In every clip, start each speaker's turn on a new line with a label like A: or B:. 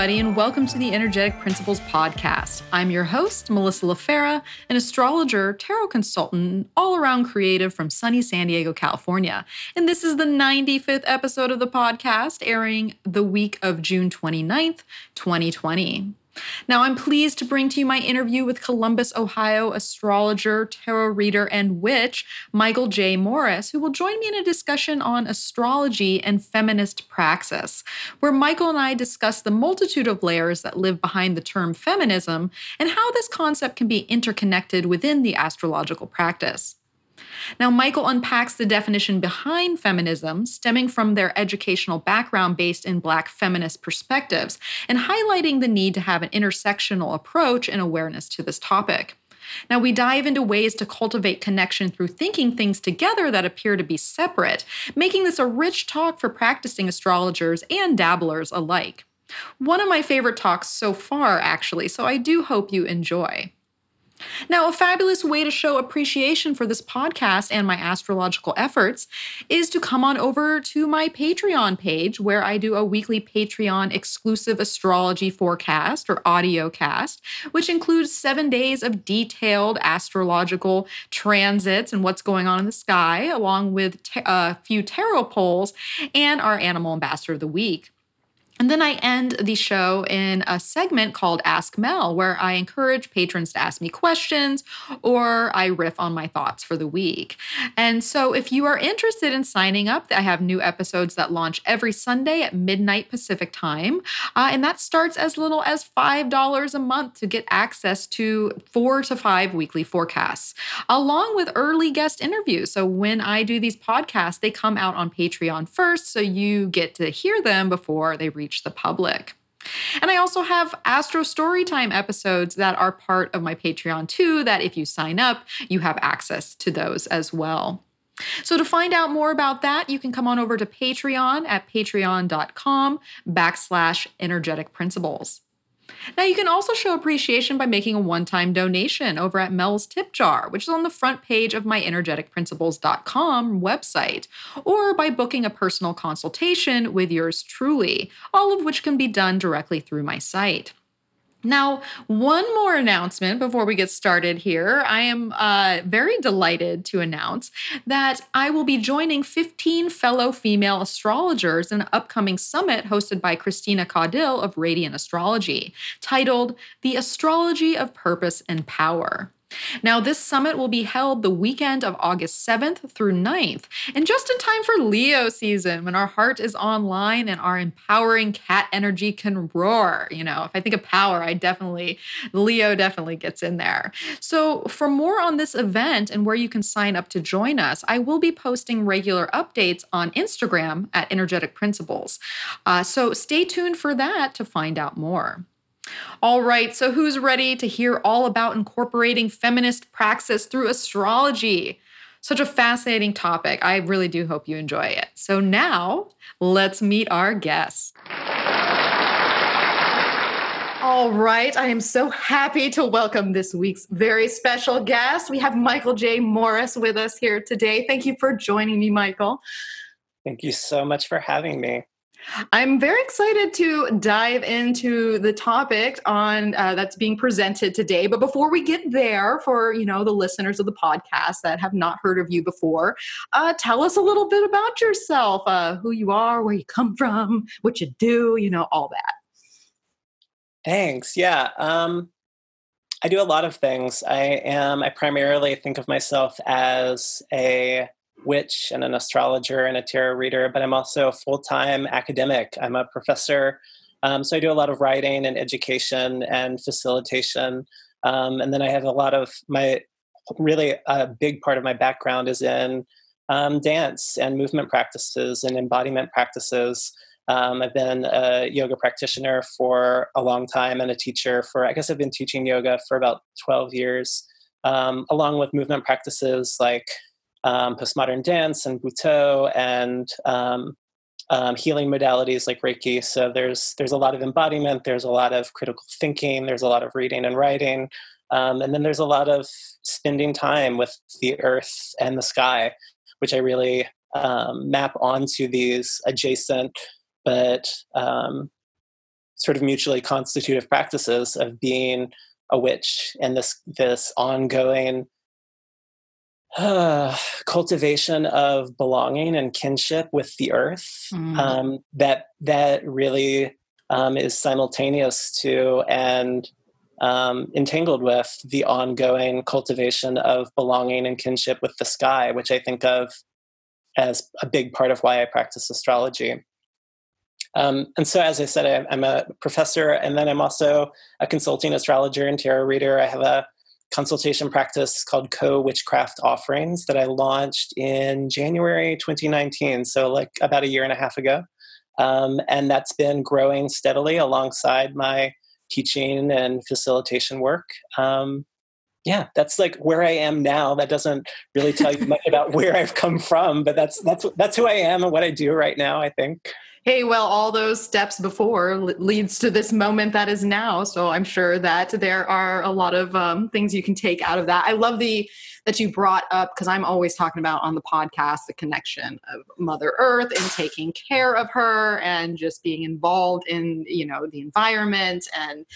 A: everybody, and welcome to the Energetic Principles Podcast. I'm your host, Melissa LaFera, an astrologer, tarot consultant, all around creative from sunny San Diego, California. And this is the 95th episode of the podcast, airing the week of June 29th, 2020. Now, I'm pleased to bring to you my interview with Columbus, Ohio astrologer, tarot reader, and witch, Michael J. Morris, who will join me in a discussion on astrology and feminist praxis, where Michael and I discuss the multitude of layers that live behind the term feminism and how this concept can be interconnected within the astrological practice. Now, Michael unpacks the definition behind feminism, stemming from their educational background based in Black feminist perspectives, and highlighting the need to have an intersectional approach and awareness to this topic. Now, we dive into ways to cultivate connection through thinking things together that appear to be separate, making this a rich talk for practicing astrologers and dabblers alike. One of my favorite talks so far, actually, so I do hope you enjoy. Now, a fabulous way to show appreciation for this podcast and my astrological efforts is to come on over to my Patreon page where I do a weekly Patreon exclusive astrology forecast or audio cast, which includes seven days of detailed astrological transits and what's going on in the sky, along with uh, a few tarot polls and our animal ambassador of the week. And then I end the show in a segment called Ask Mel, where I encourage patrons to ask me questions or I riff on my thoughts for the week. And so if you are interested in signing up, I have new episodes that launch every Sunday at midnight Pacific time. Uh, and that starts as little as $5 a month to get access to four to five weekly forecasts, along with early guest interviews. So when I do these podcasts, they come out on Patreon first. So you get to hear them before they reach reach the public. And I also have Astro Storytime episodes that are part of my Patreon too, that if you sign up, you have access to those as well. So to find out more about that, you can come on over to Patreon at patreon.com backslash energetic principles. Now, you can also show appreciation by making a one time donation over at Mel's Tip Jar, which is on the front page of my energeticprinciples.com website, or by booking a personal consultation with yours truly, all of which can be done directly through my site. Now, one more announcement before we get started here. I am uh, very delighted to announce that I will be joining 15 fellow female astrologers in an upcoming summit hosted by Christina Caudill of Radiant Astrology, titled The Astrology of Purpose and Power. Now, this summit will be held the weekend of August 7th through 9th, and just in time for Leo season when our heart is online and our empowering cat energy can roar. You know, if I think of power, I definitely, Leo definitely gets in there. So, for more on this event and where you can sign up to join us, I will be posting regular updates on Instagram at Energetic Principles. Uh, so, stay tuned for that to find out more. All right, so who's ready to hear all about incorporating feminist praxis through astrology? Such a fascinating topic. I really do hope you enjoy it. So now, let's meet our guests. All right, I am so happy to welcome this week's very special guest. We have Michael J. Morris with us here today. Thank you for joining me, Michael.
B: Thank you so much for having me.
A: I'm very excited to dive into the topic on uh, that's being presented today. But before we get there, for you know the listeners of the podcast that have not heard of you before, uh, tell us a little bit about yourself, uh, who you are, where you come from, what you do, you know, all that.
B: Thanks. Yeah. Um, I do a lot of things. I am. I primarily think of myself as a witch and an astrologer and a tarot reader, but I'm also a full time academic. I'm a professor. Um, so I do a lot of writing and education and facilitation. Um, and then I have a lot of my really a big part of my background is in um, dance and movement practices and embodiment practices. Um, I've been a yoga practitioner for a long time and a teacher for, I guess I've been teaching yoga for about 12 years, um, along with movement practices like um, postmodern dance and Butoh and um, um, healing modalities like Reiki. So there's there's a lot of embodiment. There's a lot of critical thinking. There's a lot of reading and writing, um, and then there's a lot of spending time with the earth and the sky, which I really um, map onto these adjacent but um, sort of mutually constitutive practices of being a witch and this this ongoing uh, cultivation of belonging and kinship with the earth mm. um, that that really um, is simultaneous to and um, entangled with the ongoing cultivation of belonging and kinship with the sky, which I think of as a big part of why I practice astrology. Um, and so, as I said, I, am a professor, and then I'm also a consulting astrologer and tarot reader. I have a consultation practice called Co Witchcraft Offerings that I launched in January 2019, so like about a year and a half ago. Um, and that's been growing steadily alongside my teaching and facilitation work. Um, yeah, that's like where I am now. That doesn't really tell you much about where I've come from, but that's that's that's who I am and what I do right now. I think
A: hey well all those steps before leads to this moment that is now. So i'm sure that there are a lot of um, things you can take out of that. I love the that you brought up because i'm always talking about on the podcast the connection of mother earth and taking care of her and just being involved in you know the environment and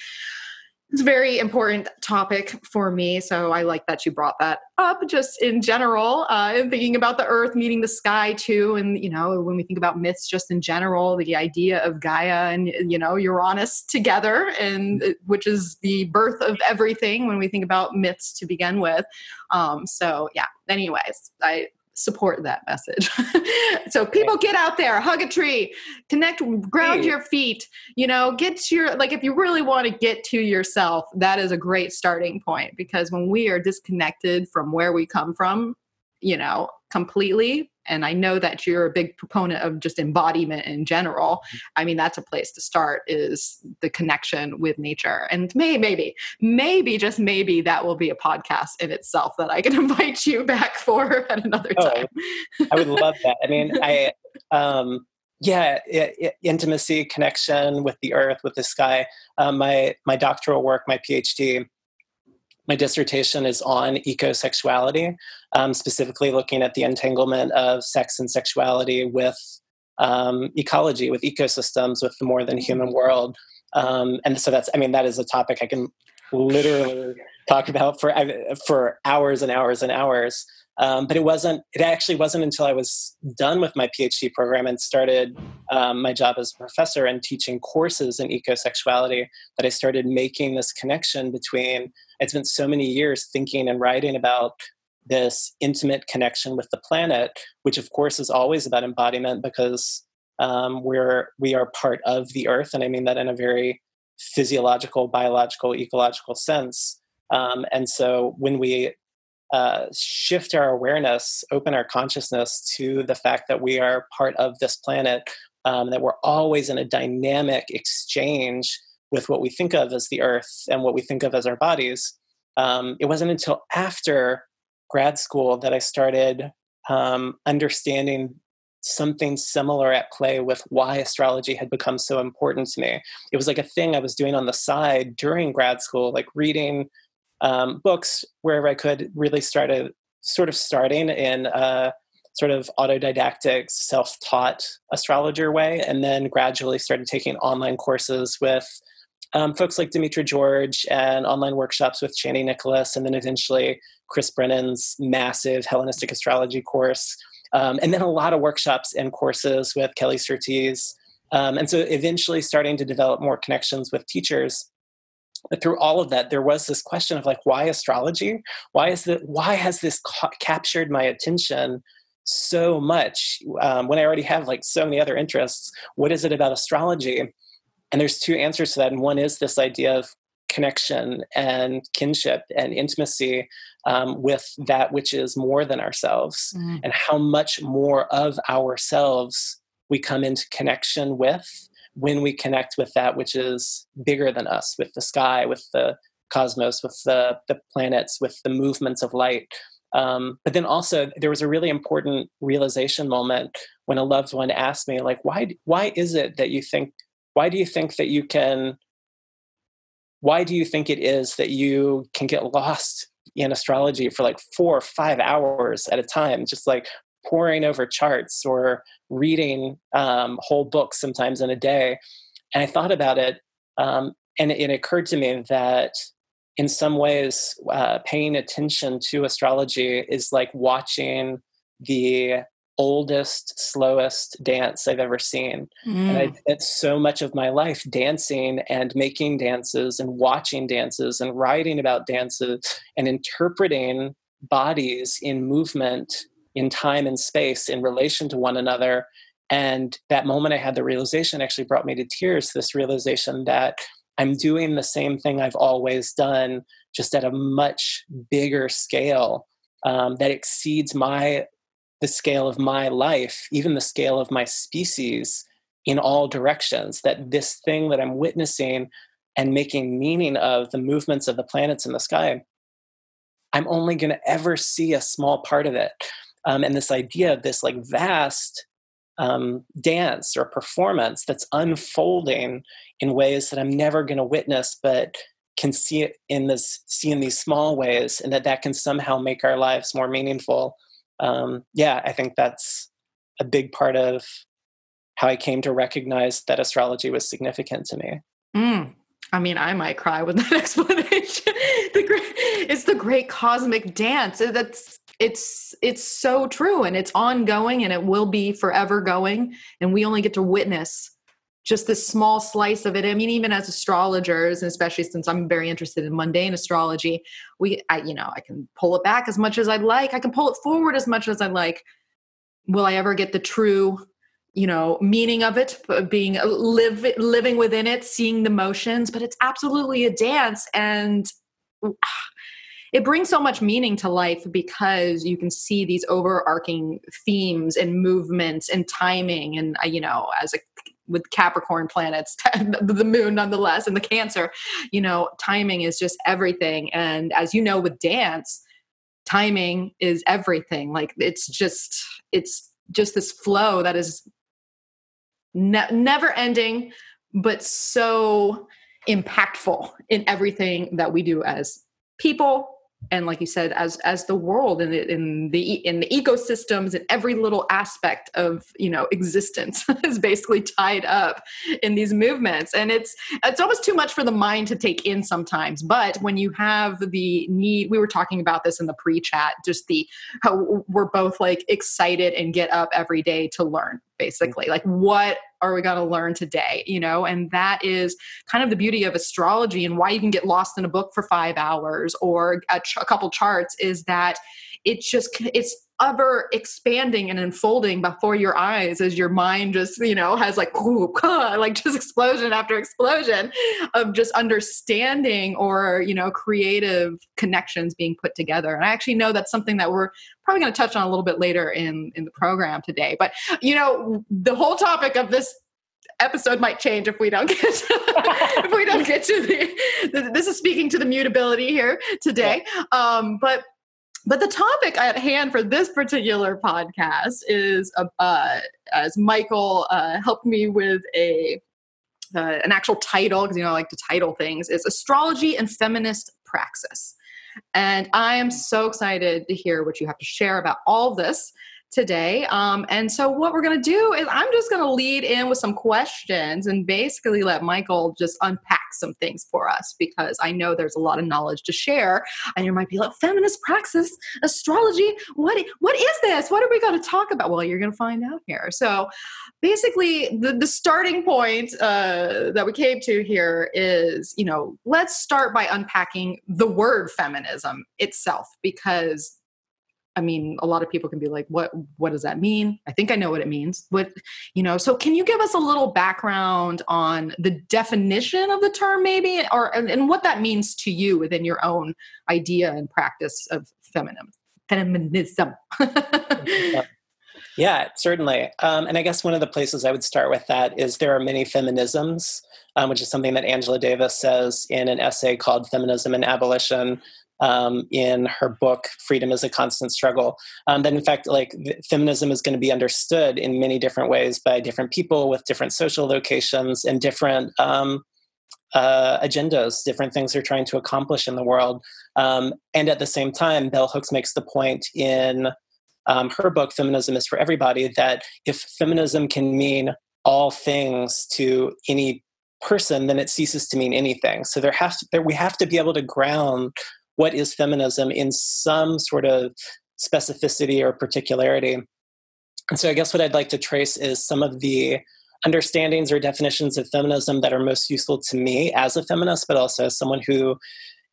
A: it's a very important topic for me so i like that you brought that up just in general uh, thinking about the earth meeting the sky too and you know when we think about myths just in general the idea of gaia and you know uranus together and uh, which is the birth of everything when we think about myths to begin with. Um, so yeah anyways i support that message. so people get out there, hug a tree, connect, ground your feet, you know, get to your, like if you really want to get to yourself, that is a great starting point because when we are disconnected from where we come from, you know, completely, and I know that you're a big proponent of just embodiment in general. Mm-hmm. I mean, that's a place to start is the connection with nature. And maybe, maybe, maybe, just maybe that will be a podcast in itself that I can invite you back for at another oh, time.
B: I would love that. I mean, I, um, yeah, it, it, intimacy, connection with the earth, with the sky. Um, my my doctoral work, my PhD, my dissertation is on ecosexuality, um, specifically looking at the entanglement of sex and sexuality with um, ecology, with ecosystems, with the more than human world. Um, and so that's, I mean, that is a topic I can literally talk about for for hours and hours and hours. Um, but it wasn't. It actually wasn't until I was done with my PhD program and started um, my job as a professor and teaching courses in ecosexuality that I started making this connection between. I spent so many years thinking and writing about this intimate connection with the planet, which of course is always about embodiment because um, we're we are part of the earth, and I mean that in a very physiological, biological, ecological sense. Um, and so when we uh, shift our awareness, open our consciousness to the fact that we are part of this planet, um, that we're always in a dynamic exchange with what we think of as the earth and what we think of as our bodies. Um, it wasn't until after grad school that I started um, understanding something similar at play with why astrology had become so important to me. It was like a thing I was doing on the side during grad school, like reading um, books wherever I could, really started sort of starting in a sort of autodidactic, self taught astrologer way, and then gradually started taking online courses with. Um, folks like Demetra George and online workshops with Chani Nicholas, and then eventually Chris Brennan's massive Hellenistic astrology course um, and then a lot of workshops and courses with Kelly Surtees. Um, and so eventually starting to develop more connections with teachers. But through all of that, there was this question of like, why astrology? Why is that? Why has this ca- captured my attention so much um, when I already have like so many other interests? What is it about astrology? And there's two answers to that. And one is this idea of connection and kinship and intimacy um, with that which is more than ourselves mm. and how much more of ourselves we come into connection with when we connect with that which is bigger than us with the sky with the cosmos with the, the planets with the movements of light. Um, but then also there was a really important realization moment when a loved one asked me like why why is it that you think why do you think that you can why do you think it is that you can get lost in astrology for like four or five hours at a time, just like poring over charts or reading um, whole books sometimes in a day? And I thought about it Um, and it, it, occurred to me that in some ways, uh, paying attention to astrology is like watching the oldest, slowest dance I've ever seen. Mm. And I mm. spent so much of my life dancing and making dances and watching dances and writing about dances and interpreting bodies in movement in time and space in relation to one another. And that moment I had the realization actually brought me to tears this realization that I'm doing the same thing I've always done, just at a much bigger scale um, that exceeds my the scale of my life, even the scale of my species, in all directions. That this thing that I'm witnessing and making meaning of the movements of the planets in the sky, I'm only going to ever see a small part of it. Um, and this idea of this like vast um, dance or performance that's unfolding in ways that I'm never going to witness, but can see it in this see in these small ways, and that that can somehow make our lives more meaningful. Um, yeah, I think that's a big part of how I came to recognize that astrology was significant to me.
A: Mm. I mean, I might cry with that explanation. the great, it's the great cosmic dance. That's it's it's so true and it's ongoing and it will be forever going and we only get to witness just this small slice of it. I mean even as astrologers and especially since i'm very interested in mundane astrology we I, you know i can pull it back as much as i'd like. I can pull it forward as much as i'd like. Will i ever get the true you know meaning of it being uh, live living within it seeing the motions? But it's absolutely a dance and ah, it brings so much meaning to life because you can see these overarching themes and movements and timing and uh, you know as a with capricorn planets the moon nonetheless and the cancer you know timing is just everything. And as you know with dance timing is everything. Like it's just it's just this flow that is ne- never ending but so impactful in everything that we do as people and like you said as as the world and in the in the ecosystems and every little aspect of you know existence is basically tied up in these movements. And it's it's almost too much for the mind to take in sometimes but when you have the need we were talking about this in the pre-chat just the how we're both like excited and get up every day to learn basically. Like what are we going to learn today you know? And that is kind of the beauty of astrology and why you can get lost in a book for five hours or a, ch- a couple charts is that it just it's ever expanding and unfolding before your eyes as your mind just you know has like like just explosion after explosion of just understanding or you know creative connections being put together. And i actually know that's something that we're probably going to touch on a little bit later in in the program today. But you know the whole topic of this episode might change if we don't get to, if we don't get to the, this is speaking to the mutability here today. Um, but but the topic at hand for this particular podcast is uh, uh as Michael uh, helped me with a uh, an actual title because you know I like to title things is astrology and feminist praxis. And I am so excited to hear what you have to share about all this today. Um, and so, what we're going to do is, I'm just going to lead in with some questions and basically let Michael just unpack some things for us because I know there's a lot of knowledge to share. And you might be like, feminist praxis, astrology, what, what is this? What are we going to talk about? Well, you're going to find out here. So, basically, the, the starting point uh, that we came to here is, you know, let's start by unpacking the word feminism itself because I mean, a lot of people can be like, "What? What does that mean?" I think I know what it means. What, you know? So, can you give us a little background on the definition of the term, maybe, or and what that means to you within your own idea and practice of feminism? Feminism.
B: yeah, certainly. Um, and I guess one of the places I would start with that is there are many feminisms, um, which is something that Angela Davis says in an essay called "Feminism and Abolition." Um, in her book freedom is a constant struggle um, that in fact like feminism is going to be understood in many different ways by different people with different social locations and different um, uh, agendas different things they're trying to accomplish in the world um, and at the same time bell hooks makes the point in um, her book feminism is for everybody that if feminism can mean all things to any person, then it ceases to mean anything. So there has to, there, we have to be able to ground what is feminism in some sort of specificity or particularity. And so I guess what I'd like to trace is some of the understandings or definitions of feminism that are most useful to me as a feminist, but also as someone who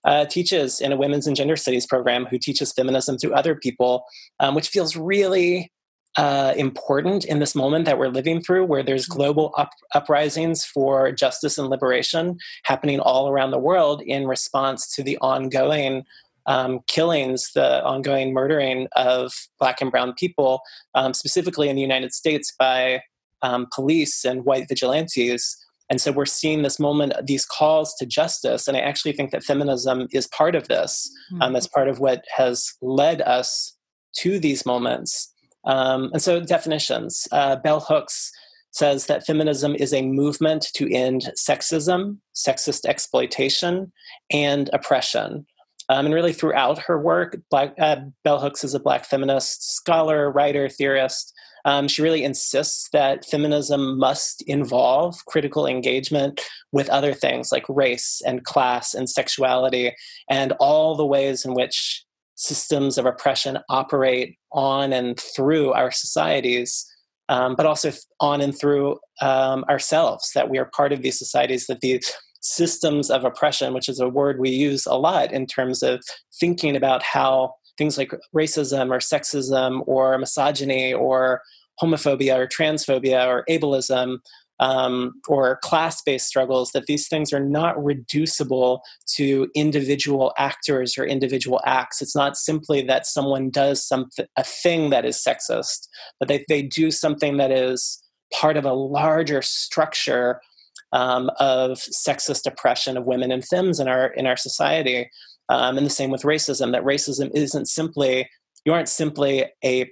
B: uh, teaches in a women's and gender studies program, who teaches feminism to other people, um, which feels really uh, important in this moment that we're living through, where there's mm-hmm. global up- uprisings for justice and liberation happening all around the world in response to the ongoing um, killings, the ongoing murdering of Black and Brown people, um, specifically in the United States by um, police and white vigilantes. And so we're seeing this moment, these calls to justice. And I actually think that feminism is part of this, um, mm-hmm. as part of what has led us to these moments. Um, and so, definitions uh, Bell Hooks says that feminism is a movement to end sexism, sexist exploitation, and oppression. Um, and really, throughout her work, Black, uh, Bell Hooks is a Black feminist scholar, writer, theorist. Um, she really insists that feminism must involve critical engagement with other things like race and class and sexuality and all the ways in which systems of oppression operate on and through our societies. Um, but also on and through um, ourselves, that we are part of these societies, that these systems of oppression, which is a word we use a lot in terms of thinking about how things like racism or sexism or misogyny or homophobia or transphobia or ableism um, or class based struggles, that these things are not reducible to individual actors or individual acts. It's not simply that someone does something, a thing that is sexist, but they, they do something that is part of a larger structure um, of sexist oppression of women and femmes in our in our society. Um, and the same with racism. That racism isn't simply you aren't simply a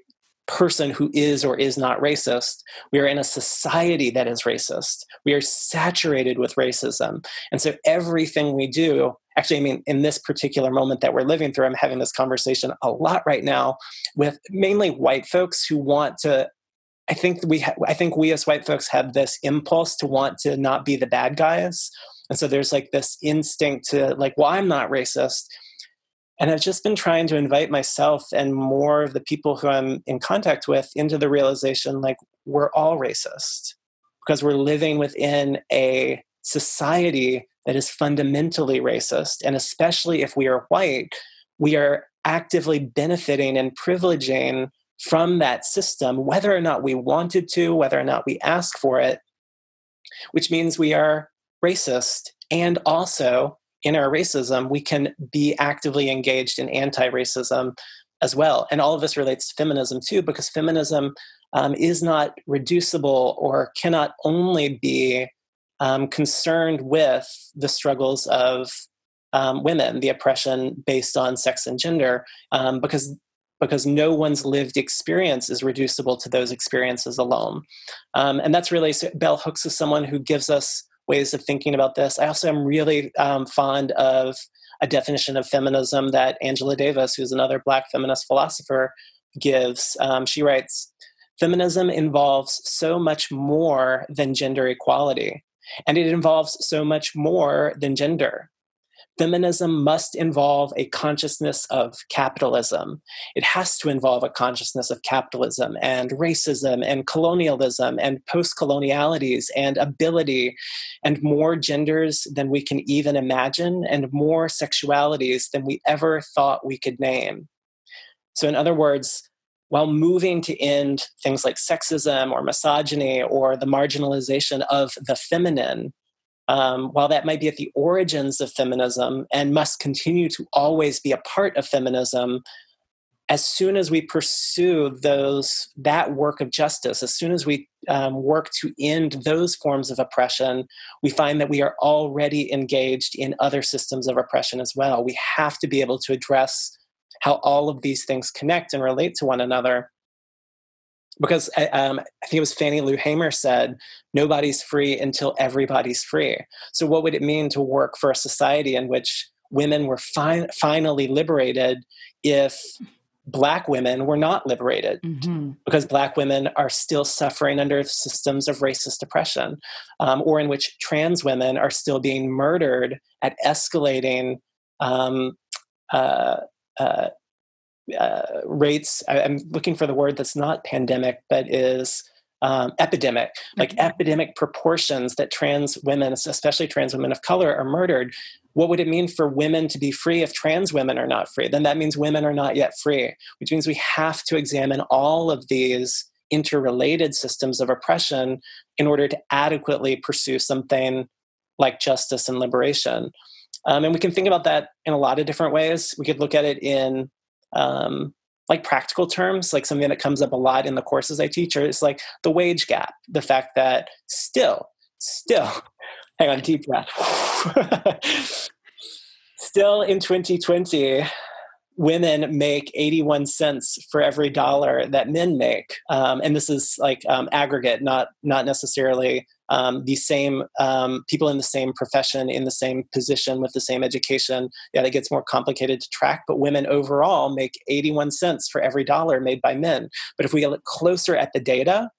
B: person who is or is not racist. We are in a society that is racist. We are saturated with racism. And so everything we do, actually, I mean, in this particular moment that we're living through, I'm having this conversation a lot right now with mainly white folks who want to. I think we ha- I think we as white folks have this impulse to want to not be the bad guys. And so there's like this instinct to like, well, I'm not racist and I've just been trying to invite myself and more of the people who I'm in contact with into the realization like we're all racist because we're living within a society that is fundamentally racist. And especially if we are white, we are actively benefiting and privileging from that system, whether or not we wanted to, whether or not we ask for it, which means we are racist and also in our racism, we can be actively engaged in anti racism as well. And all of this relates to feminism too, because feminism um, is not reducible or cannot only be um, concerned with the struggles of um, women, the oppression based on sex and gender, um, because because no one's lived experience is reducible to those experiences alone. Um, and that's really Bell Hooks is someone who gives us ways of thinking about this. I also am really um, fond of a definition of feminism that Angela Davis, who's another Black feminist philosopher, gives. Um, she writes Feminism involves so much more than gender equality, and it involves so much more than gender feminism must involve a consciousness of capitalism. It has to involve a consciousness of capitalism and racism and colonialism and post colonialities and ability and more genders than we can even imagine and more sexualities than we ever thought we could name. So, in other words, while moving to end things like sexism or misogyny or the marginalization of the feminine, um, while that might be at the origins of feminism and must continue to always be a part of feminism, as soon as we pursue those that work of justice, as soon as we um, work to end those forms of oppression, we find that we are already engaged in other systems of oppression as well. We have to be able to address how all of these things connect and relate to one another because uh, um, I think it was Fannie Lou Hamer said, nobody's free until everybody's free. So, what would it mean to work for a society in which women were fi- finally liberated if black women were not liberated mm-hmm. because black women are still suffering under systems of racist oppression um, or in which trans women are still being murdered at escalating um, uh, uh, uh, rates I, am looking for the word that's not pandemic but is um, epidemic like mm-hmm. epidemic proportions that trans women especially trans women of color are murdered what would it mean for women to be free if trans women are not free? Then that means women are not yet free, which means we have to examine all of these interrelated systems of oppression in order to adequately pursue something like justice and liberation. Um, and we can think about that in a lot of different ways. We could look at it in um, like practical terms, like something that comes up a lot in the courses I teach, it's like the wage gap, the fact that still, still, hang on, deep breath. Still in 2020, women make 81 cents for every dollar that men make. Um, and this is like um, aggregate, not, not necessarily um, the same um, people in the same profession, in the same position with the same education. Yeah, that gets more complicated to track, but women overall make 81 cents for every dollar made by men. But if we look closer at the data,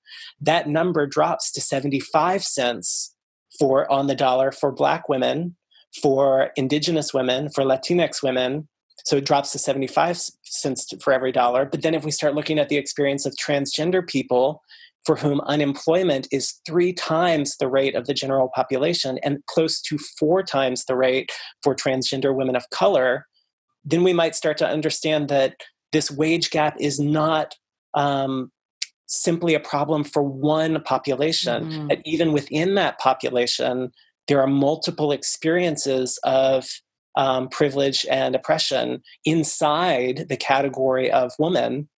B: that number drops to 75 cents for on the dollar for black women, for indigenous women, for Latinx women. So it drops to 75 cents for every dollar. But then if we start looking at the experience of transgender people for whom unemployment is three times the rate of the general population and close to four times the rate for transgender women of color, then we might start to understand that this wage gap is not um, simply a problem for one population, mm-hmm. that even within that population, there are multiple experiences of um, privilege and oppression inside the category of woman.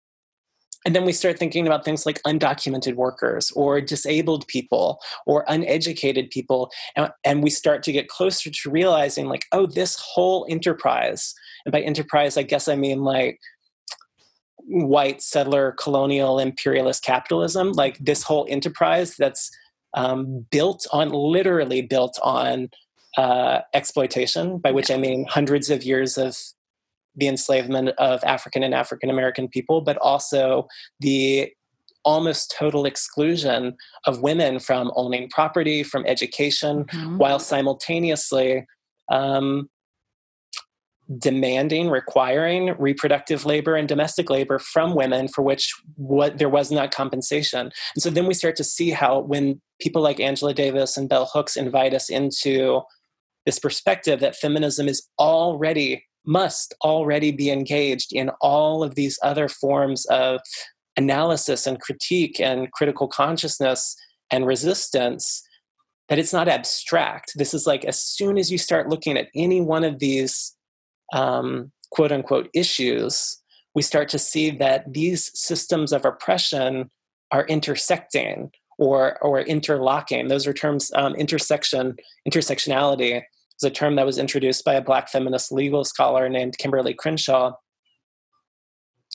B: And then we start thinking about things like undocumented workers or disabled people or uneducated people. And, and we start to get closer to realizing, like, oh, this whole enterprise, and by enterprise, I guess I mean like white settler colonial imperialist capitalism like this whole enterprise that's um, built on literally built on uh, exploitation by which i mean hundreds of years of the enslavement of african and african american people but also the almost total exclusion of women from owning property from education mm-hmm. while simultaneously um, demanding, requiring reproductive labor and domestic labor from women for which what there was not compensation. And so then we start to see how when people like Angela Davis and Bell Hooks invite us into this perspective that feminism is already must already be engaged in all of these other forms of analysis and critique and critical consciousness and resistance that it's not abstract this is like as soon as you start looking at any one of these um, quote unquote issues, we start to see that these systems of oppression are intersecting or or interlocking. Those are terms. Um, intersection intersectionality is a term that was introduced by a Black feminist legal scholar named Kimberlé Crenshaw.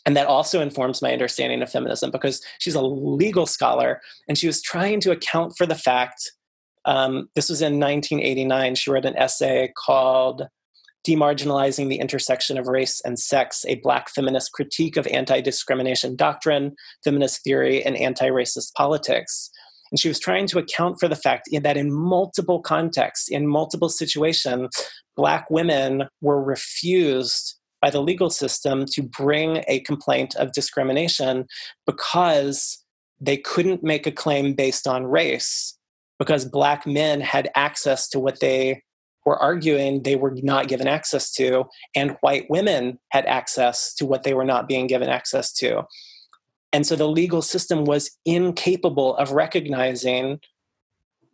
B: And that also informs my understanding of feminism because she's a legal scholar and she was trying to account for the fact. Um, this was in 1989. She wrote an essay called Demarginalizing the Intersection of Race and Sex, a Black feminist critique of anti discrimination doctrine, feminist theory, and anti racist politics. And she was trying to account for the fact that in multiple contexts, in multiple situations, Black women were refused by the legal system to bring a complaint of discrimination because they couldn't make a claim based on race because Black men had access to what they were arguing they were not given access to, and white women had access to what they were not being given access to. And so the legal system was incapable of recognizing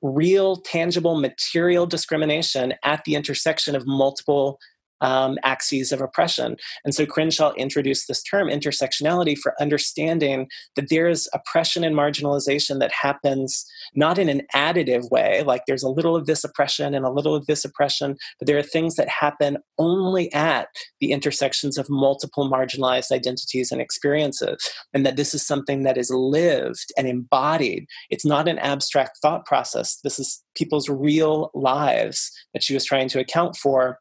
B: real, tangible, material discrimination at the intersection of multiple um, axes of oppression. And so Crenshaw introduced this term, intersectionality, for understanding that there is oppression and marginalization that happens not in an additive way, like there's a little of this oppression and a little of this oppression, but there are things that happen only at the intersections of multiple marginalized identities and experiences. And that this is something that is lived and embodied. It's not an abstract thought process. This is people's real lives that she was trying to account for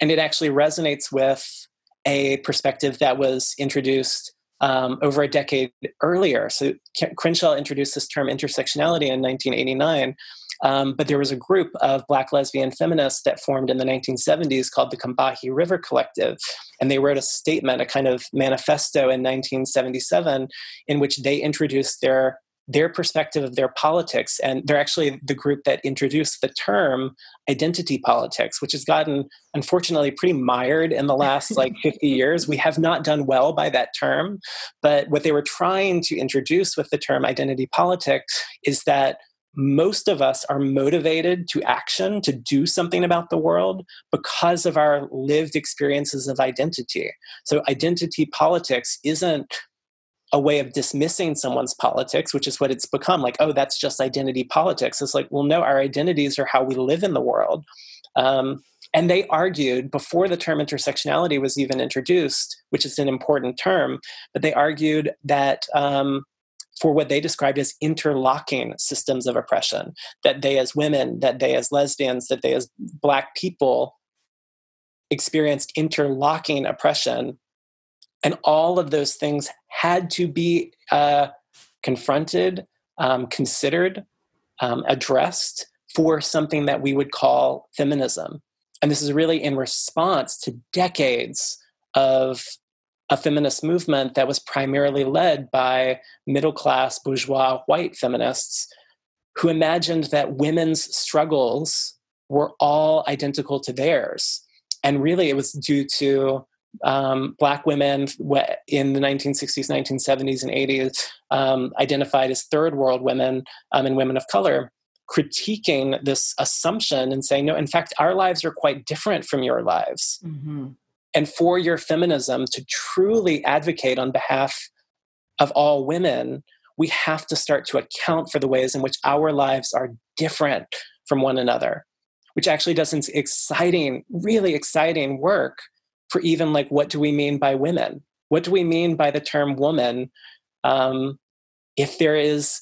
B: and it actually resonates with a perspective that was introduced um, over a decade earlier. So Crenshaw introduced this term intersectionality in 1989. Um, but there was a group of black lesbian feminists that formed in the 1970s called the Combahee River Collective. And they wrote a statement, a kind of manifesto in 1977, in which they introduced their their perspective of their politics. And they're actually the group that introduced the term identity politics, which has gotten, unfortunately, pretty mired in the last like 50 years. We have not done well by that term. But what they were trying to introduce with the term identity politics is that most of us are motivated to action, to do something about the world because of our lived experiences of identity. So, identity politics isn't a way of dismissing someone's politics, which is what it's become like, oh, that's just identity politics. It's like, well, no, our identities are how we live in the world. Um, and they argued before the term intersectionality was even introduced, which is an important term, but they argued that um, for what they described as interlocking systems of oppression, that they as women, that they as lesbians, that they as black people experienced interlocking oppression and all of those things had to be uh, confronted, um, considered, um, addressed for something that we would call feminism. And this is really in response to decades of a feminist movement that was primarily led by middle class bourgeois white feminists who imagined that women's struggles were all identical to theirs. And really, it was due to um, black women in the 1960s, 1970s, and 80s um, identified as third world women um, and women of color, critiquing this assumption and saying, no, in fact, our lives are quite different from your lives. Mm-hmm. And for your feminism to truly advocate on behalf of all women, we have to start to account for the ways in which our lives are different from one another, which actually does some exciting, really exciting work for even like what do we mean by women? What do we mean by the term woman um, if there is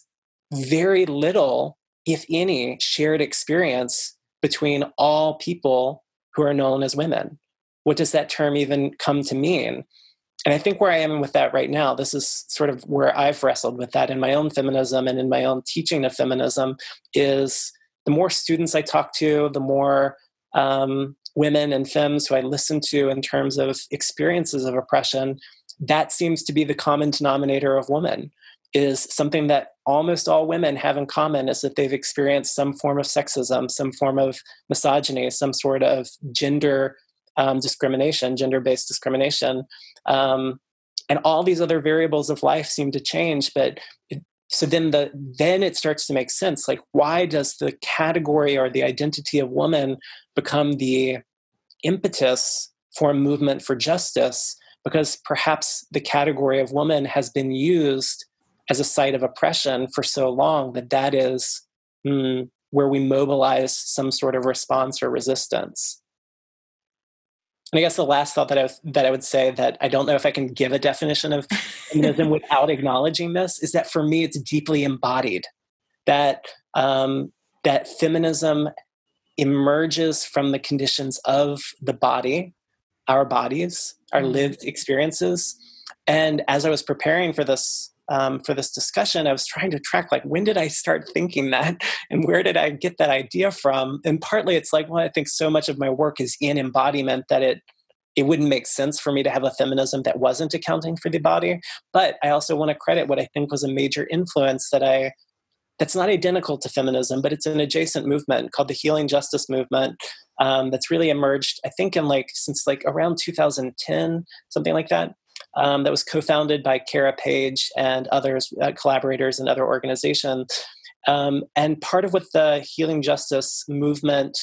B: very little, if any, shared experience between all people who are known as women? What does that term even come to mean? And I think where I am with that right now, this is sort of where I've wrestled with that in my own feminism and in my own teaching of feminism is the more students I talk to, the more um, women and femmes who I listen to in terms of experiences of oppression, that seems to be the common denominator of women is something that almost all women have in common is that they've experienced some form of sexism, some form of misogyny, some sort of gender um, discrimination, gender-based discrimination. Um, and all these other variables of life seem to change, but it, so then the then it starts to make sense like why does the category or the identity of woman become the impetus for a movement for justice because perhaps the category of woman has been used as a site of oppression for so long that that is mm, where we mobilize some sort of response or resistance. And I guess the last thought that I, that I would say that I don't know if I can give a definition of feminism without acknowledging this is that for me it's deeply embodied. That um, that feminism emerges from the conditions of the body, our bodies, our mm-hmm. lived experiences. And as I was preparing for this um, for this discussion, I was trying to track like when did I start thinking that, and where did I get that idea from? And partly it's like, well, I think so much of my work is in embodiment that it it wouldn't make sense for me to have a feminism that wasn't accounting for the body. But I also want to credit what I think was a major influence that I that's not identical to feminism, but it's an adjacent movement called the Healing Justice Movement um, that's really emerged, I think, in like since like around 2010, something like that. Um, that was co-founded by Cara Page and others, uh, collaborators and other organizations. Um, and part of what the Healing Justice Movement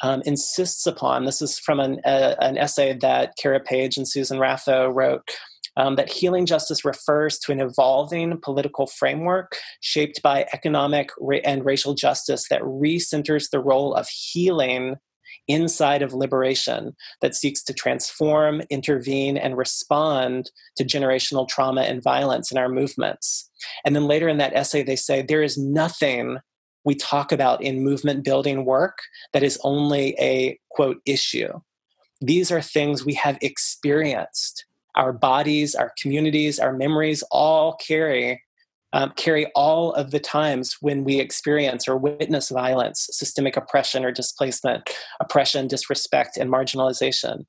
B: um, insists upon, this is from an, uh, an essay that Cara Page and Susan Raffo wrote um, that healing justice refers to an evolving political framework shaped by economic and racial justice that recenters the role of healing inside of liberation that seeks to transform, intervene, and respond to generational trauma and violence in our movements. And then later in that essay, they say there is nothing we talk about in movement building work that is only a quote issue these are things we have experienced. Our bodies, our communities, our memories all carry um, carry all of the times when we experience or witness violence, systemic oppression or displacement, oppression, disrespect, and marginalization.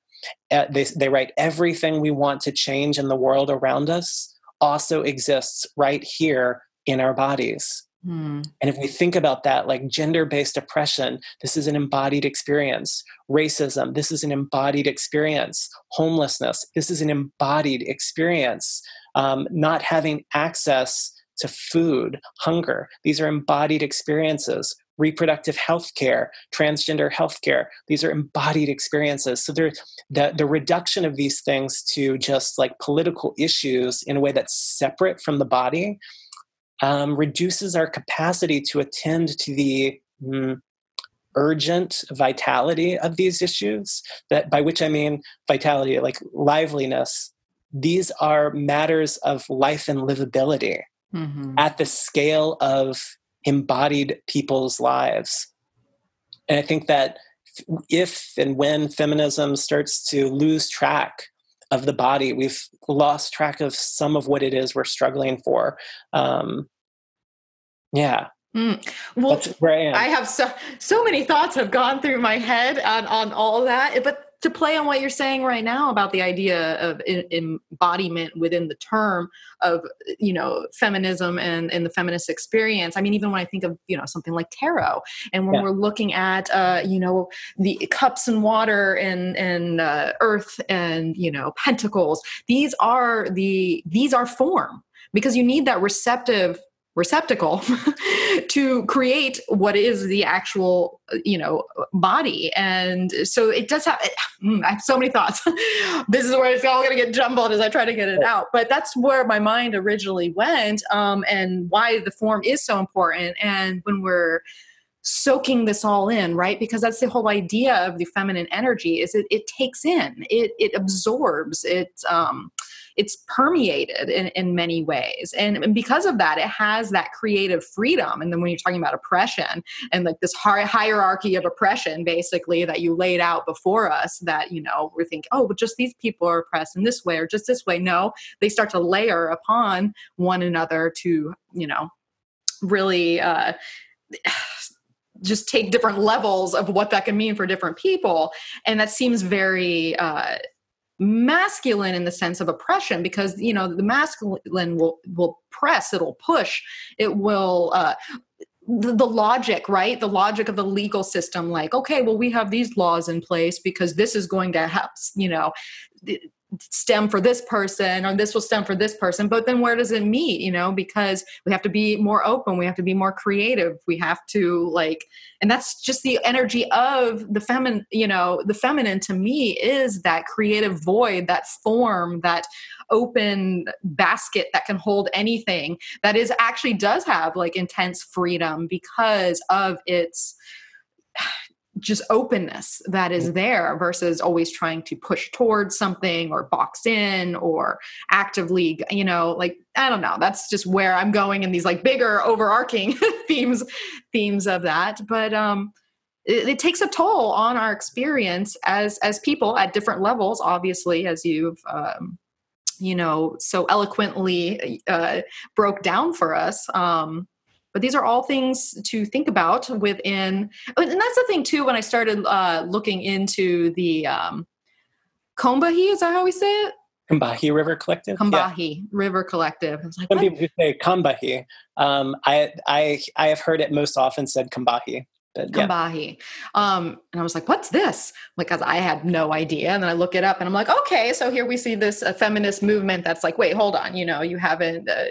B: Uh, they, they write everything we want to change in the world around us also exists right here in our bodies. Hmm. And if we think about that, like gender based oppression, this is an embodied experience. Racism, this is an embodied experience. Homelessness, this is an embodied experience. Um, not having access to food, hunger, these are embodied experiences. Reproductive health care, transgender health care, these are embodied experiences. So the, the reduction of these things to just like political issues in a way that's separate from the body um, reduces our capacity to attend to the mm, urgent vitality of these issues that by which i mean vitality like liveliness these are matters of life and livability mm-hmm. at the scale of embodied people's lives and i think that if and when feminism starts to lose track of the body. We've lost track of some of what it is we're struggling for. Um, yeah.
A: Mm. Well, I, I, have so so many thoughts have gone through my head on on all that, but to play on what you're saying right now about the idea of embodiment within the term of you know feminism and, and the feminist experience i mean even when i think of you know something like tarot and when yeah. we're looking at uh, you know the cups and water and and uh, earth and you know pentacles these are the these are form because you need that receptive receptacle to create what is the actual you know body. And so it does have mm, i have so many thoughts. This is where it's all going to get jumbled as i try to get it out. But that's where my mind originally went um, and why the form is so important and when we're soaking this all in right? Because that's the whole idea of the feminine energy is it, it takes in it it absorbs it um it's permeated in, in many ways. And, and because of that it has that creative freedom. And then when you're talking about oppression and like this hierarchy of oppression basically that you laid out before us that you know we think oh but just these people are oppressed in this way or just this way. No they start to layer upon one another to you know really uh just take different levels of what that can mean for different people. And that seems very uh, masculine in the sense of oppression because you know the masculine will will press it'll push it will uh, the, the, logic right? The logic of the legal system like okay well we have these laws in place because this is going to have you know stem for this person or this will stem for this person but then where does it meet you know because we have to be more open we have to be more creative we have to like and that's just the energy of the feminine you know the feminine to me is that creative void that form that open basket that can hold anything that is actually does have like intense freedom because of its just openness that is mm. there versus always trying to push towards something or box in or actively you know like i don't know. That's just where i'm going in these like bigger overarching themes themes of that. But um it, it, takes a toll on our experience as as people at different levels obviously as you've um you know so eloquently uh broke down for us. Um but these are all things to think about within and that's the thing too when i started uh, looking into the um, Combahee, is that how we say it?
B: Combahee River Collective.
A: Combahee yeah. River Collective. Like,
B: Some what? people say Combahee. Um, I I I have heard it most often said Combahee.
A: But, Combahee. Yeah. Um, and I was like, what's this? Because I had no idea. And then I look it up and I'm like, okay, so here we see this uh, feminist movement that's like, wait, hold on, you know, you haven't, uh,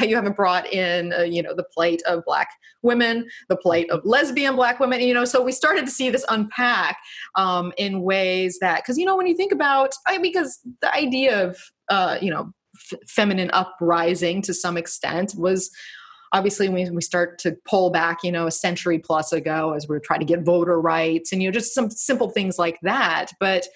A: you haven't brought in, uh, you know, the plight of black women, the plight of lesbian black women, you know, so we started to see this unpack um, in ways that, because, you know, when you think about, I, because the idea of, uh, you know, f- feminine uprising to some extent was obviously when we start to pull back you know a century plus ago as we are trying to get voter rights and you know just some simple things like that. But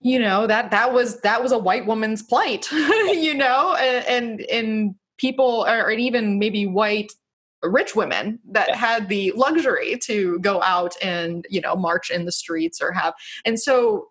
A: you know that that was that was a white woman's plight you know and and, and people or even maybe white rich women that had the luxury to go out and you know march in the streets or have and so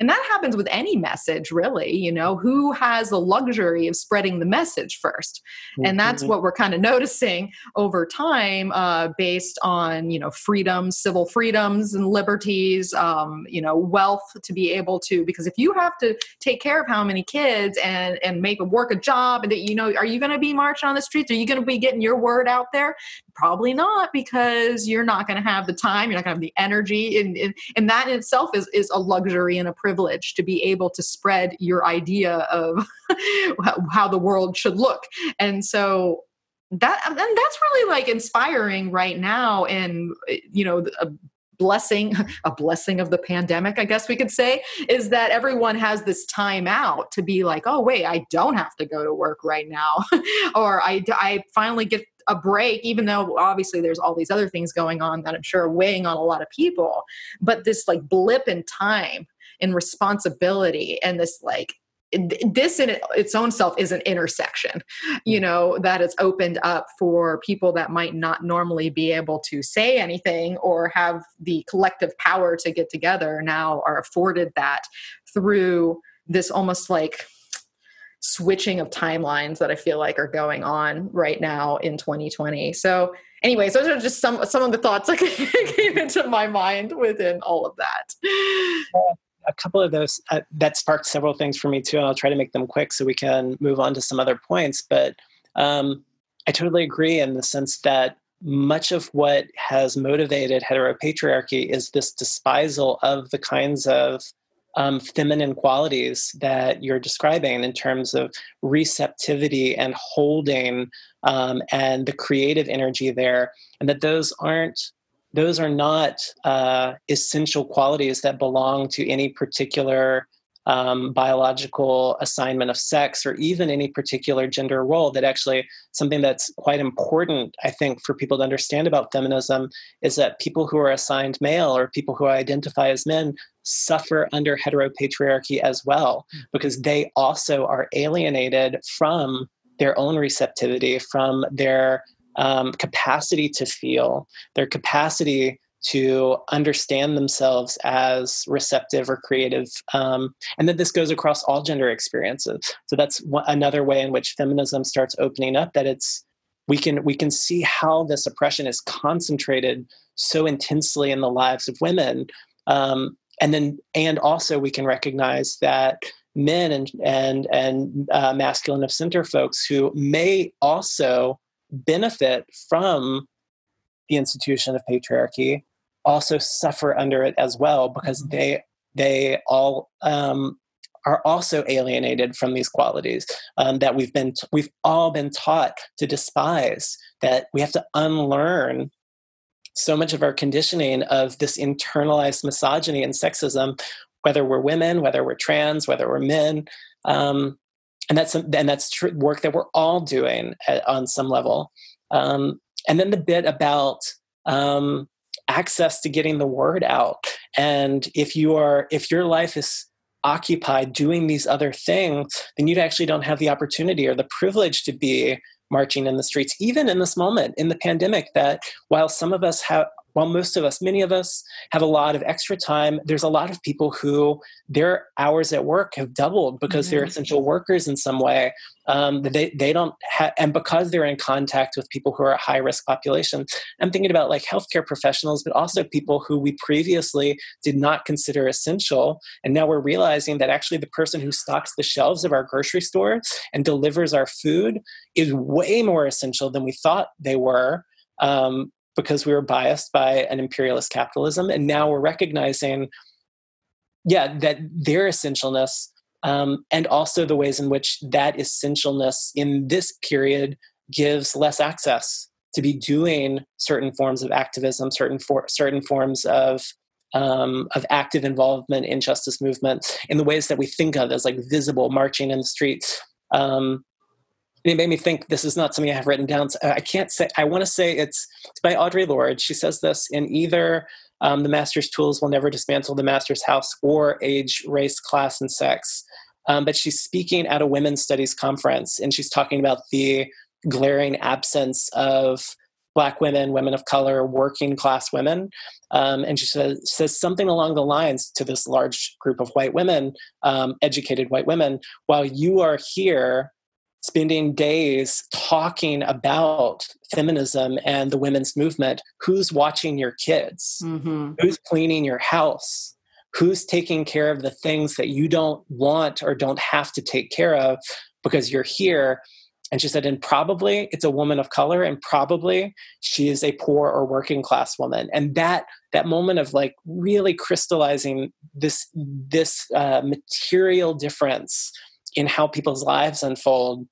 A: and that happens with any message really you know who has the luxury of spreading the message 1st mm-hmm. and that's mm-hmm. what we're kind of noticing over time uh, based on you know freedoms civil freedoms and liberties um, you know wealth to be able to because if you have to take care of how many kids and and make a work a job and that you know are you going to be marching on the streets are you going to be getting your word out there probably not because you're not going to have the time you're not going to have the energy and, and, and that in itself is, is a luxury and a privilege to be able to spread your idea of how the world should look. And so that and that's really like inspiring right now and you know a blessing a blessing of the pandemic i guess we could say is that everyone has this time out to be like oh wait i don't have to go to work right now or i i finally get a break, even though obviously there's all these other things going on that I'm sure are weighing on a lot of people. But this like blip in time and responsibility and this like this in its own self is an intersection you mm. know that is opened up for people that might not normally be able to say anything or have the collective power to get together now are afforded that through this almost like switching of timelines that I feel like are going on right now in 2020. So, anyways, those are just some some of the thoughts that came into my mind within all of that.
B: A couple of those uh, that sparked several things for me too, and I'll try to make them quick so we can move on to some other points. But um, I totally agree in the sense that much of what has motivated heteropatriarchy is this despisal of the kinds of um, feminine qualities that you're describing in terms of receptivity and holding um, and the creative energy there, and that those aren't those are not uh, essential qualities that belong to any particular um, biological assignment of sex or even any particular gender role that actually something that's quite important i think for people to understand about feminism is that people who are assigned male or people who identify as men suffer under heteropatriarchy as well because they also are alienated from their own receptivity from their um, capacity to feel their capacity to understand themselves as receptive or creative um, and that this goes across all gender experiences. So that's another way in which feminism starts opening up that it's we can we can see how this oppression is concentrated so intensely in the lives of women um, and then and also we can recognize that men and and and uh, masculine of center folks who may also benefit from the institution of patriarchy also suffer under it as well because mm-hmm. they they all um, are also alienated from these qualities um, that we've been we've all been taught to despise that we have to unlearn so much of our conditioning of this internalized misogyny and sexism whether we're women whether we're trans whether we're men um, and that's and that's tr- work that we're all doing at, on some level um, and then the bit about um, access to getting the word out. And if you are if your life is occupied doing these other things then you actually don't have the opportunity or the privilege to be marching in the streets even in this moment in the pandemic that while some of us have while most of us, many of us, have a lot of extra time, there's a lot of people who their hours at work have doubled because mm-hmm. they're essential workers in some way. Um, they they don't have, and because they're in contact with people who are a high risk population. I'm thinking about like healthcare professionals, but also people who we previously did not consider essential, and now we're realizing that actually the person who stocks the shelves of our grocery store and delivers our food is way more essential than we thought they were. Um, because we were biased by an imperialist capitalism. And now we're recognizing, yeah, that their essentialness um, and also the ways in which that essentialness in this period gives less access to be doing certain forms of activism, certain for, certain forms of um, of active involvement in justice movement in the ways that we think of as like visible marching in the streets. Um, it made me think this is not something I have written down. So I can't say, I want to say it's, it's by Audre Lorde. She says this in either um, The Master's Tools Will Never Dismantle the Master's House or Age, Race, Class, and Sex. Um, but she's speaking at a women's studies conference and she's talking about the glaring absence of black women, women of color, working class women. Um, and she says, says something along the lines to this large group of white women, um, educated white women, while you are here spending days talking about feminism and the women's movement, who's watching your kids? Mm-hmm. Who's cleaning your house? Who's taking care of the things that you don't want or don't have to take care of because you're here? And she said, and probably it's a woman of color, and probably she is a poor or working class woman. And that that moment of like really crystallizing this this uh, material difference in how people's lives unfold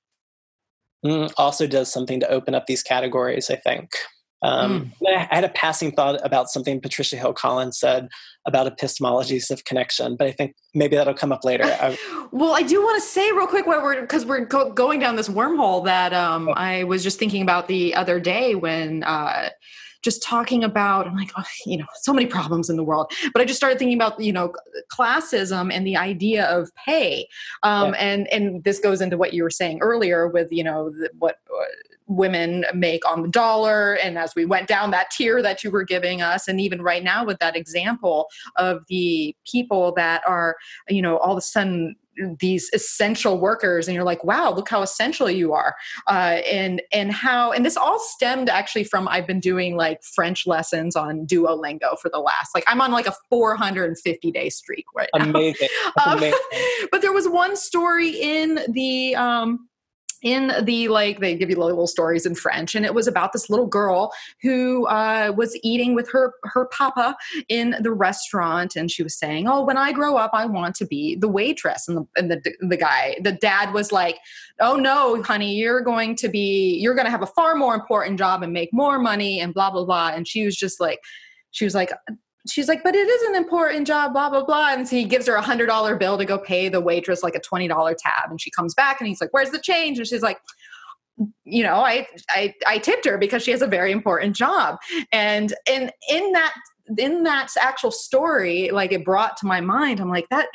B: mm, also does something to open up these categories. I think. Um, mm. I had a passing thought about something Patricia Hill Collins said about epistemologies of connection, but I think maybe that'll come up later. I,
A: well, I do want to say real quick while we're because we're go- going down this wormhole that um, oh. I was just thinking about the other day when. Uh, just talking about i'm like oh, you know so many problems in the world but i just started thinking about you know classism and the idea of pay um, yeah. and and this goes into what you were saying earlier with you know the, what uh, women make on the dollar and as we went down that tier that you were giving us and even right now with that example of the people that are you know all of a sudden these essential workers and you're like wow look how essential you are uh, and and how and this all stemmed actually from i've been doing like french lessons on duolingo for the last like i'm on like a 450 day streak right
B: now. amazing, um, amazing.
A: but there was one story in the um in the like they give you little stories in french and it was about this little girl who uh, was eating with her her papa in the restaurant and she was saying oh when i grow up i want to be the waitress. And the, and the, the guy the dad was like oh no honey you're going to be you're going to have a far more important job and make more money and blah blah blah. And she was just like she was like she's like, but it is an important job, blah, blah, blah. And so he gives her a hundred dollar bill to go pay the waitress like a $20 tab. And she comes back and he's like, where's the change? And she's like, you know, I, I, I tipped her because she has a very important job. And, and in that, in that actual story, like it brought to my mind, I'm like, that,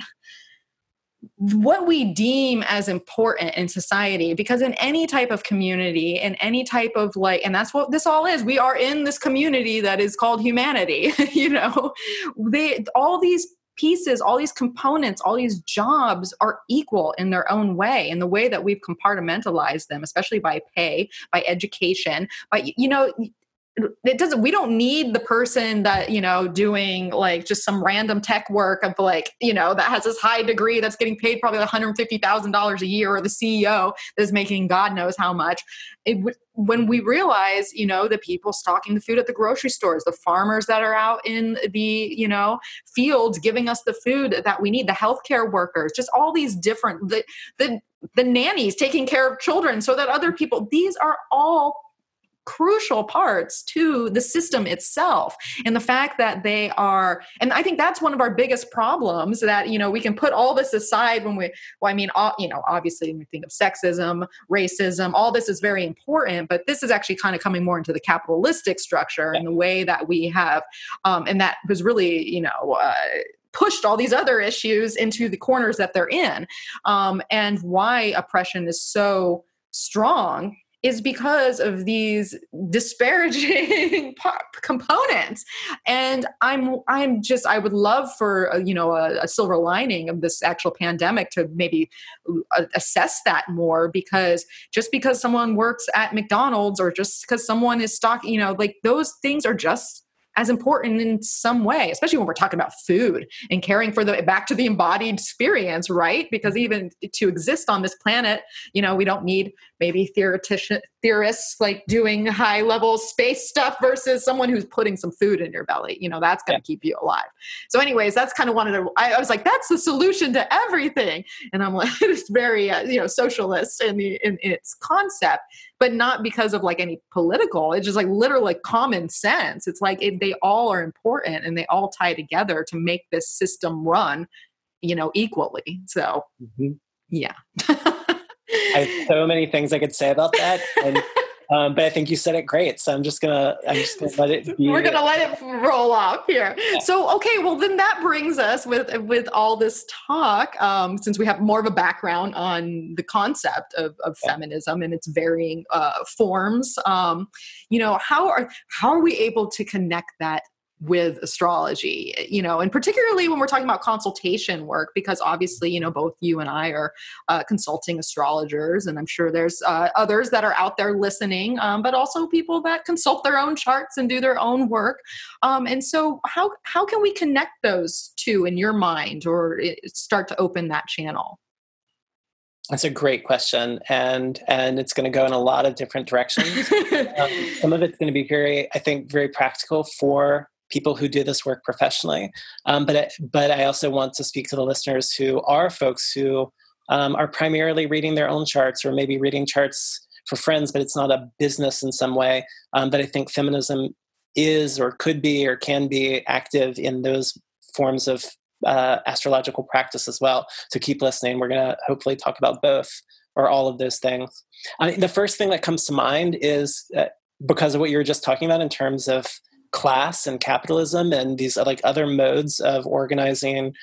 A: what we deem as important in society because in any type of community in any type of like and that's what this all is. We are in this community that is called humanity you know? They all these pieces all these components all these jobs are equal in their own way in the way that we've compartmentalized them especially by pay by education by you know it doesn't we don't need the person that you know doing like just some random tech work of like you know that has this high degree that's getting paid probably $150000 a year or the ceo that's making god knows how much. It, when we realize you know the people stocking the food at the grocery stores the farmers that are out in the you know fields giving us the food that we need the healthcare workers just all these different the the, the nannies taking care of children so that other people these are all crucial parts to the system itself. And the fact that they are and i think that's one of our biggest problems that you know we can put all this aside when we well i mean all, you know obviously we think of sexism racism all this is very important but this is actually kind of coming more into the capitalistic structure and the way that we have um, and that was really you know uh, pushed all these other issues into the corners that they're in. Um, and why oppression is so strong is because of these disparaging components and i'm i'm just i would love for a, you know a, a, silver lining of this actual pandemic to maybe uh, assess that more because just because someone works at mcdonald's or just because someone is stock you know like those things are just as important in some way, especially when we're talking about food and caring for the back to the embodied experience, right? Because even to exist on this planet, you know, we don't need maybe theoretician theorists like doing high level space stuff versus someone who's putting some food in your belly. You know, that's going to yeah. keep you alive. So, anyways, that's kind of one of the. I, I, was like, that's the solution to everything, and I'm like, it's very uh, you know socialist in the in, in its concept but not because of like any political it's just like literally like common sense it's like it, they all are important and they all tie together to make this system run you know equally so mm-hmm. yeah
B: i have so many things i could say about that and Um, but I think you said it great, so I'm just gonna I'm just gonna let it.
A: Be. We're gonna let it roll off here. Yeah. So okay, well then that brings us with with all this talk, um, since we have more of a background on the concept of, of yeah. feminism and its varying uh, forms. Um, you know, how are how are we able to connect that with astrology you know and particularly when we're talking about consultation work because obviously you know both you and i are uh, consulting astrologers and i'm sure there's uh, others that are out there listening um, but also people that consult their own charts and do their own work um, and so how how can we connect those two in your mind or start to open that channel
B: that's a great question, and and it's going to go in a lot of different directions. um, some of it's going to be very, I think, very practical for people who do this work professionally. Um, but but I also want to speak to the listeners who are folks who um, are primarily reading their own charts or maybe reading charts for friends, but it's not a business in some way. Um, but I think feminism is or could be or can be active in those forms of uh, astrological practice as well. So keep listening. We're going to hopefully talk about both or all of those things. I mean, the first thing that comes to mind is uh, because of what you were just talking about in terms of class and capitalism and these like other modes of organizing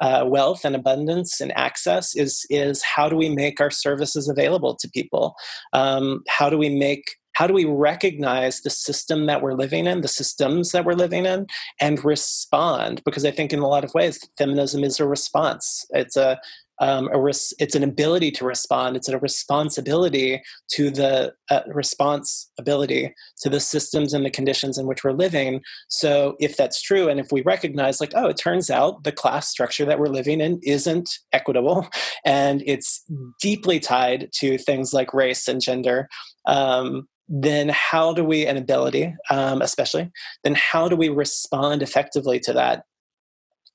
B: uh, wealth and abundance and access is is how do we make our services available to people? Um, how do we make how do we recognize the system that we're living in the systems that we're living in and respond? Because i think in a lot of ways feminism is a response. It's a um, a res- it's an ability to respond. It's a responsibility to the uh, responsibility to the systems and the conditions in which we're living. So, if that's true, and if we recognize, like, oh, it turns out the class structure that we're living in isn't equitable, and it's deeply tied to things like race and gender. Um, then how do we, and ability um, especially, then how do we respond effectively to that?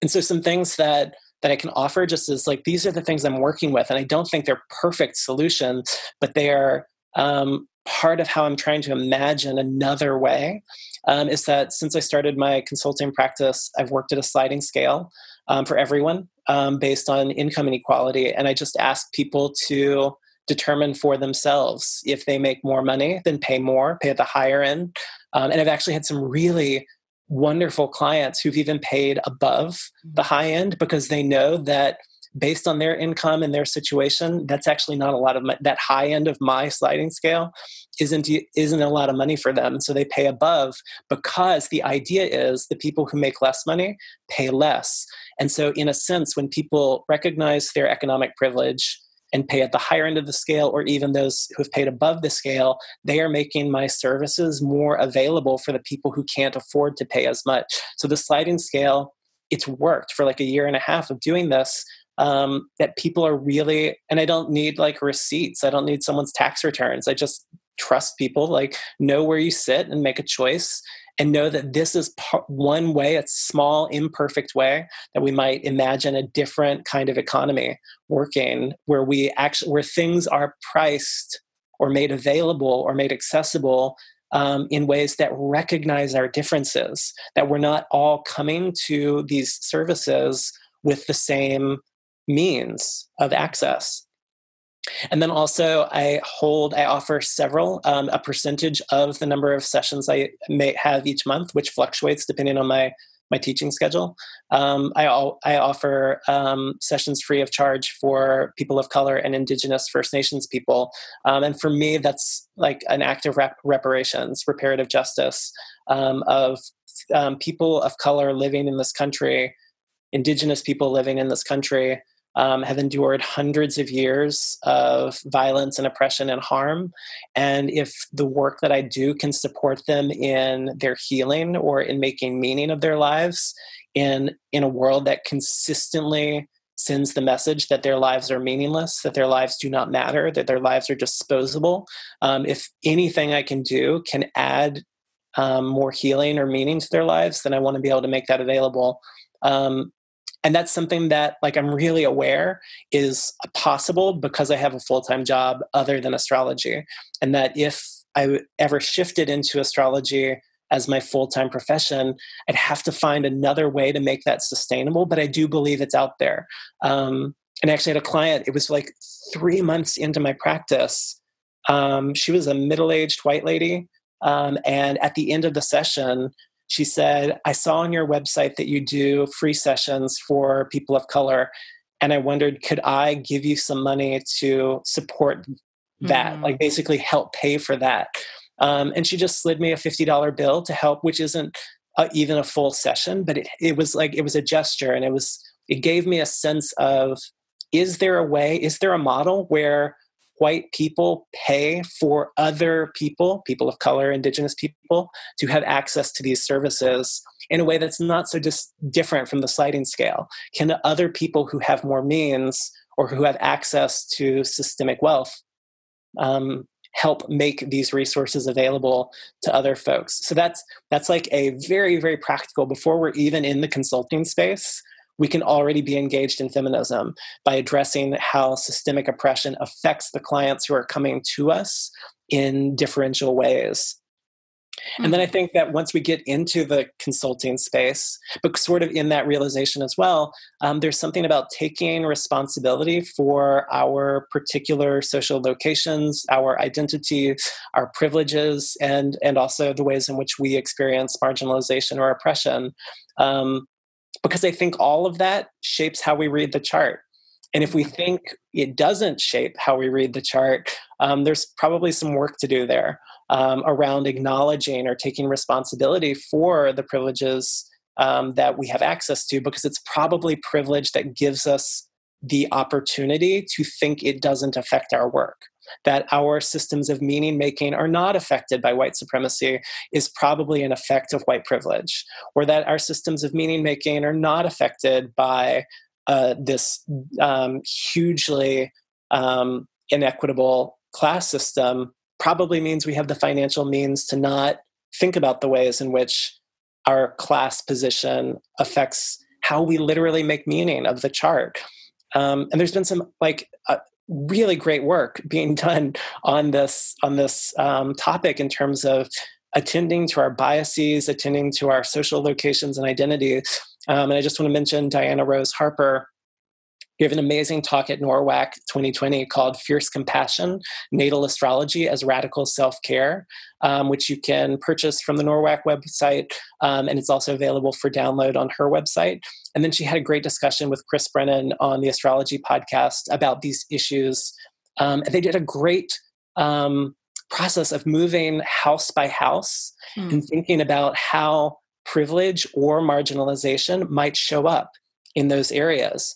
B: And so, some things that that I can offer just as like these are the things I'm working with, and I don't think they're perfect solutions, but they are um, part of how I'm trying to imagine another way. Um, is that since I started my consulting practice, I've worked at a sliding scale um, for everyone um, based on income inequality, and I just ask people to determine for themselves if they make more money, then pay more, pay at the higher end. Um, and I've actually had some really wonderful clients who've even paid above the mm-hmm. high end because they know that based on their income and their situation that's actually not a lot of money that high end of my sliding scale isn't isn't a lot of money for them so they pay above because the idea is the people who make less money pay less and so in a sense when people recognize their economic privilege and pay at the higher end of the scale, or even those who have paid above the scale, they are making my services more available for the people who can't afford to pay as much. So the sliding scale, it's worked for like a year and a half of doing this. Um, that people are really, and I don't need like receipts. I don't need someone's tax returns. I just trust people, like know where you sit and make a choice and know that this is one way, a small, imperfect way that we might imagine a different kind of economy working where we actually, where things are priced or made available or made accessible um, in ways that recognize our differences, that we're not all coming to these services with the same means of access. And then also, I hold, I offer several, um, a percentage of the number of sessions I may have each month, which fluctuates depending on my my teaching schedule. Um, I, I offer um, sessions free of charge for people of color and Indigenous First Nations people. Um, and for me, that's like an act of rep- reparations, reparative justice um, of um, people of color living in this country, Indigenous people living in this country um, have endured hundreds of years of violence and oppression and harm. And if the work that I do can support them in their healing or in making meaning of their lives in, in a world that consistently sends the message that their lives are meaningless, that their lives do not matter, that their lives are disposable, um, if anything I can do can add um, more healing or meaning to their lives, then I want to be able to make that available. Um, and that's something that like i'm really aware is possible because i have a full-time job other than astrology and that if i ever shifted into astrology as my full-time profession i'd have to find another way to make that sustainable but i do believe it's out there um, and I actually had a client it was like three months into my practice Um, she was a middle aged white lady. Um, and at the end of the session, she said, I saw on your website that you do free sessions for people of color. And I wondered, could I give you some money to support that? Mm. Like basically help pay for that. Um, and she just slid me a $50 bill to help, which isn't uh, even a full session, but it, it was like, it was a gesture and it was, it gave me a sense of, is there a way, is there a model where white people pay for other people, people of color, indigenous people, to have access to these services in a way that's not so just different from the sliding scale? Can other people who have more means or who have access to systemic wealth um, help make these resources available to other folks? So that's that's like a very very practical. Before we're even in the consulting space, we can already be engaged in feminism by addressing how systemic oppression affects the clients who are coming to us in differential ways. Mm-hmm. And then I hmm. think that once we get into the consulting space, but sort of in that realization as well, um, there's something about taking responsibility for our particular social locations, our identity, our privileges, and and also the ways in which we experience marginalization or oppression. Um, because I think all of that shapes how we read the chart. And if we mm-hmm. think it doesn't shape how we read the chart, um, there's probably some work to do there um, around acknowledging or taking responsibility for the privileges um, that we have access to, because it's probably privilege that gives us the opportunity to think it doesn't affect our work that our systems of meaning making are not affected by white supremacy is probably an effect of white privilege, or that our systems of meaning making are not affected by uh, this um, hugely um, inequitable class system probably means we have the financial means to not think about the ways in which our class position affects how we literally make meaning of the chart. Um, and there's been some like uh, really great work being done on this on this um, topic in terms of attending to our biases, attending to our social locations and identity. Um, and I just want to mention Diana Rose Harper, gave an amazing talk at NORWAC 2020 called Fierce Compassion Natal Astrology as Radical Self Care, um, which you can purchase from the NORWAC website. Um, and it's also available for download on her website. And then she had a great discussion with Chris Brennan on the Astrology podcast about these issues. Um, and they did a great um, process of moving house by house mm. and thinking about how privilege or marginalization might show up in those areas.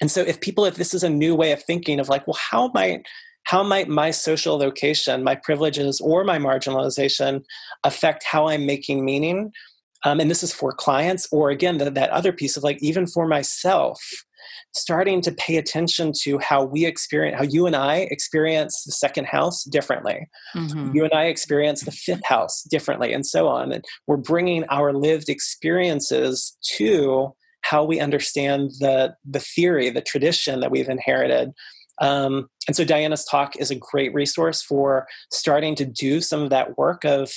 B: And so if people, if this is a new way of thinking of like, well, how might how might my social location, my privileges, or my marginalization affect how I'm making meaning? Um, and this is for clients, or again, the, that other piece of like, even for myself, starting to pay attention to how we experience, how you and I experience the second house differently. Mm-hmm. You and I experience the fifth house differently, and so on. And we're bringing our lived experiences to how we understand the the theory, the tradition that we've inherited. Um, and so Diana's talk is a great resource for starting to do some of that work of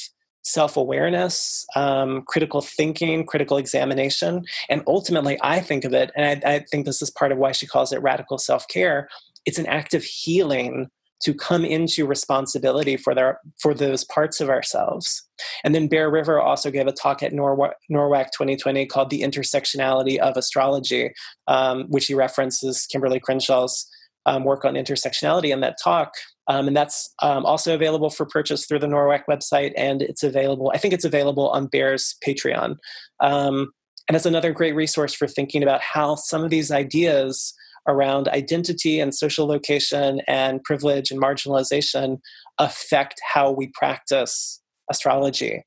B: self-awareness um, critical thinking critical examination and ultimately i think of it and I, I think this is part of why she calls it radical self-care it's an act of healing to come into responsibility for their for those parts of ourselves. And then Bear River also gave a talk at NORWAC 2020 called "The Intersectionality of Astrology," um, which he references Kimberly Crenshaw's um, work on intersectionality in that talk. Um, and that's um, also available for purchase through the NORWAC website, and it's available. I think it's available on Bear's Patreon. Um, and it's another great resource for thinking about how some of these ideas around identity and social location and privilege and marginalization affect how we practice astrology.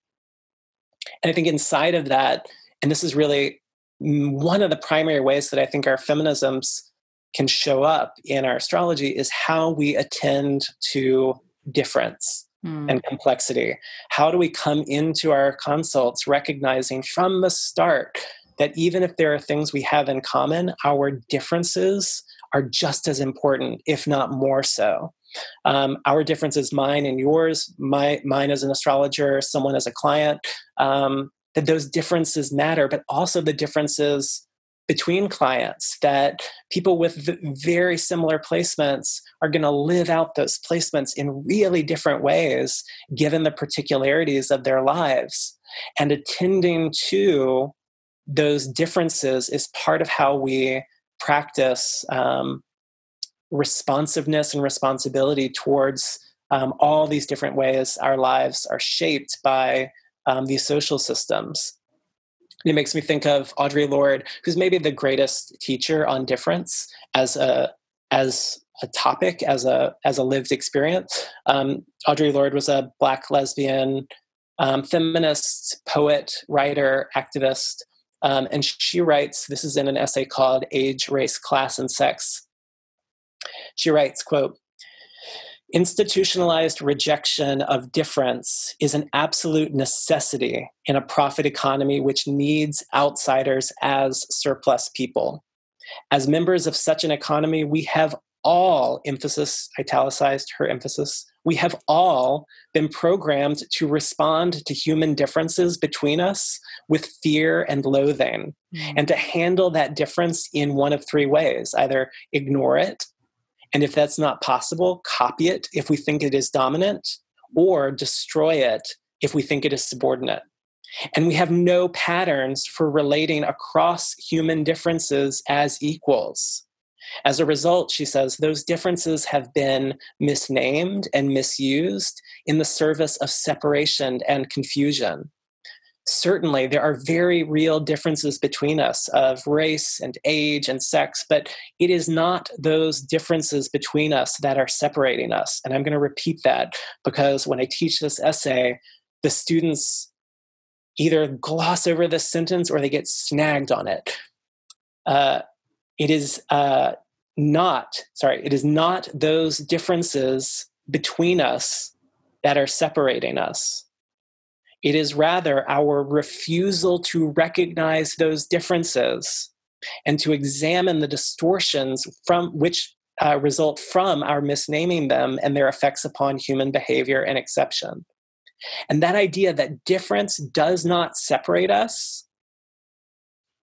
B: And I think inside of that, and this is really one of the primary ways that I think our feminisms can show up in our astrology is how we attend to difference mm. and complexity. How do we come into our consults recognizing from the start that even if there are things we have in common, our differences are just as important, if not more so. Um, our differences, mine and yours, my, mine as an astrologer, someone as a client, um, that those differences matter, but also the differences between clients that people with very similar placements are going to live out those placements in really different ways given the particularities of their lives and attending to those differences is part of how we practice um, responsiveness and responsibility towards um, all these different ways our lives are shaped by um, these social systems. It makes me think of Audre Lorde, who's maybe the greatest teacher on difference as a as a topic, as a as a lived experience. Um, Audre Lorde was a black lesbian um, feminist, poet, writer, activist, um, and she writes. This is in an essay called "Age, Race, Class, and Sex." She writes, "quote." Institutionalized rejection of difference is an absolute necessity in a profit economy which needs outsiders as surplus people. As members of such an economy, we have all, emphasis, italicized her emphasis, we have all been programmed to respond to human differences between us with fear and loathing, mm. and to handle that difference in one of three ways either ignore it, and if that's not possible, copy it if we think it is dominant, or destroy it if we think it is subordinate. And we have no patterns for relating across human differences as equals. As a result, she says, those differences have been misnamed and misused in the service of separation and confusion certainly there are very real differences between us of race and age and sex, but it is not those differences between us that are separating us. And I'm going to repeat that because when I teach this essay, the students either gloss over this sentence or they get snagged on it. Uh, it is uh, not, sorry, it is not those differences between us that are separating us it is rather our refusal to recognize those differences and to examine the distortions from which uh, result from our misnaming them and their effects upon human behavior and exception. And that idea that difference does not separate us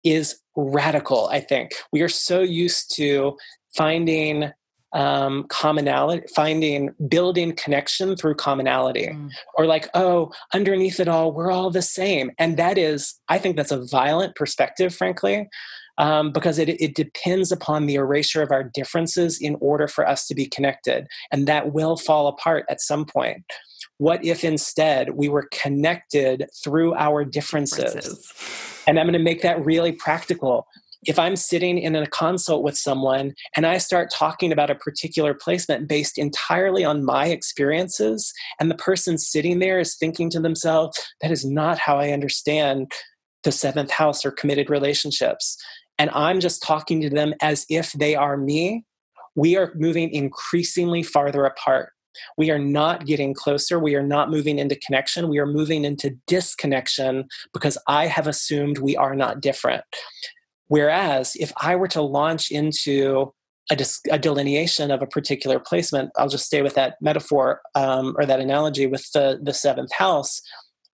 B: is radical, I think. We are so used to finding um, commonality, finding, building connection through commonality. Mm. Or like, oh, underneath it all, we're all the same. And that is, I think that's a violent perspective, frankly, um, because it, it depends upon the erasure of our differences in order for us to be connected. And that will fall apart at some point. What if instead we were connected through our differences? differences. And I'm going to make that really practical if I'm sitting in a consult with someone and I start talking about a particular placement based entirely on my experiences, and the person sitting there is thinking to themselves, that is not how I understand the seventh house or committed relationships. And I'm just talking to them as if they are me, we are moving increasingly farther apart. We are not getting closer. We are not moving into connection. We are moving into disconnection because I have assumed we are not different. Whereas if I were to launch into a, dis- a, delineation of a particular placement, I'll just stay with that metaphor um, or that analogy with the, the seventh house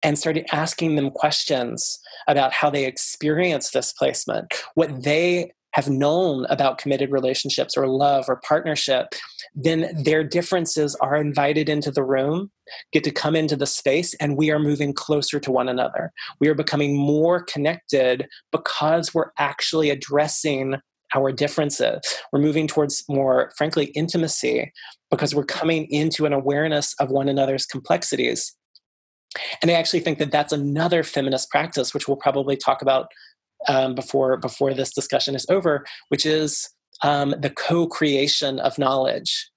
B: and started asking them questions about how they experience this placement, what they have known about committed relationships or love or partnership, then their differences are invited into the room, get to come into the space, and we are moving closer to one another. We are becoming more connected because we're actually addressing our differences. We're moving towards more, frankly, intimacy because we're coming into an awareness of one another's complexities. And I actually think that that's another feminist practice, which we'll probably talk about um, before before this discussion is over, which is um, the co-creation of knowledge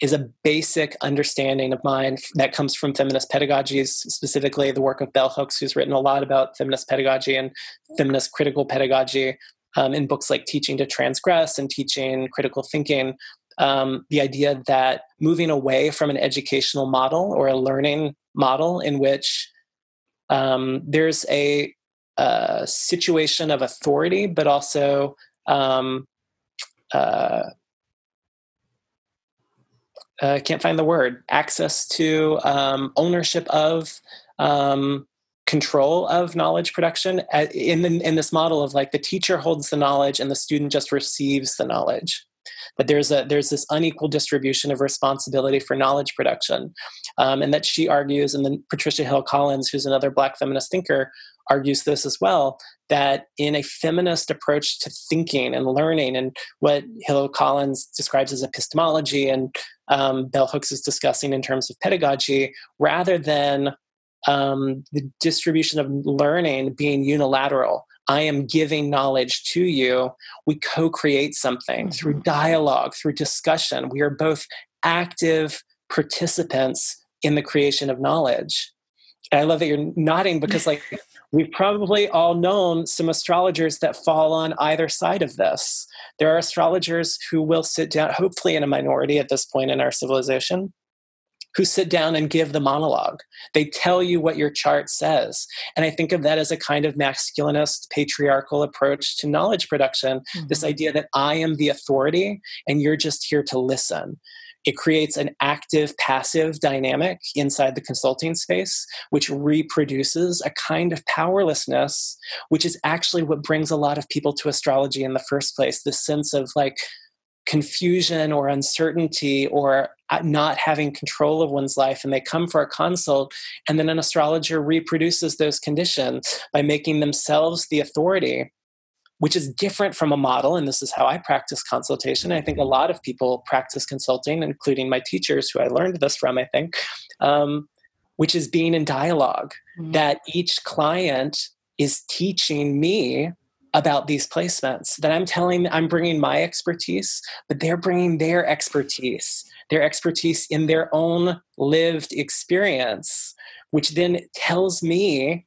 B: is a basic understanding of mine that comes from feminist pedagogies, specifically the work of Bell Hooks, who's written a lot about feminist pedagogy and feminist critical pedagogy um, in books like Teaching to Transgress and Teaching Critical Thinking. Um, the idea that moving away from an educational model or a learning model in which um, there's a uh, situation of authority, but also um, uh, uh, can't find the word access to um, ownership of um, control of knowledge production. In the, in this model of like the teacher holds the knowledge and the student just receives the knowledge. That there's a there's this unequal distribution of responsibility for knowledge production. Um, and that she argues and then patricia hill collins who's another black feminist thinker argues this as well that in a feminist approach to thinking and learning and what hill collins describes as epistemology and um, bell hooks is discussing in terms of pedagogy rather than um, the distribution of learning being unilateral I am giving knowledge to you. We co create something mm-hmm. through dialogue, through discussion. We are both active participants in the creation of knowledge. And I love that you're nodding because, like, we've probably all known some astrologers that fall on either side of this. There are astrologers who will sit down, hopefully in a minority at this point in our civilization, who sit down and give the monologue. They tell you what your chart says. And I think of that as a kind of masculinist, patriarchal approach to knowledge production mm-hmm. this idea that I am the authority and you're just here to listen. It creates an active passive dynamic inside the consulting space, which reproduces a kind of powerlessness, which is actually what brings a lot of people to astrology in the first place this sense of like, confusion or uncertainty or uh, not having control of one's life and they come for a consult and then an astrologer reproduces those conditions by making themselves the authority which is different from a model and this is how i practice consultation i think a lot of people practice consulting including my teachers who i learned this from i think um, which is being in dialog mm-hmm. that each client is teaching me about these placements that i'm telling i'm bringing my expertise but they're bringing their expertise their expertise in their own lived experience which then tells me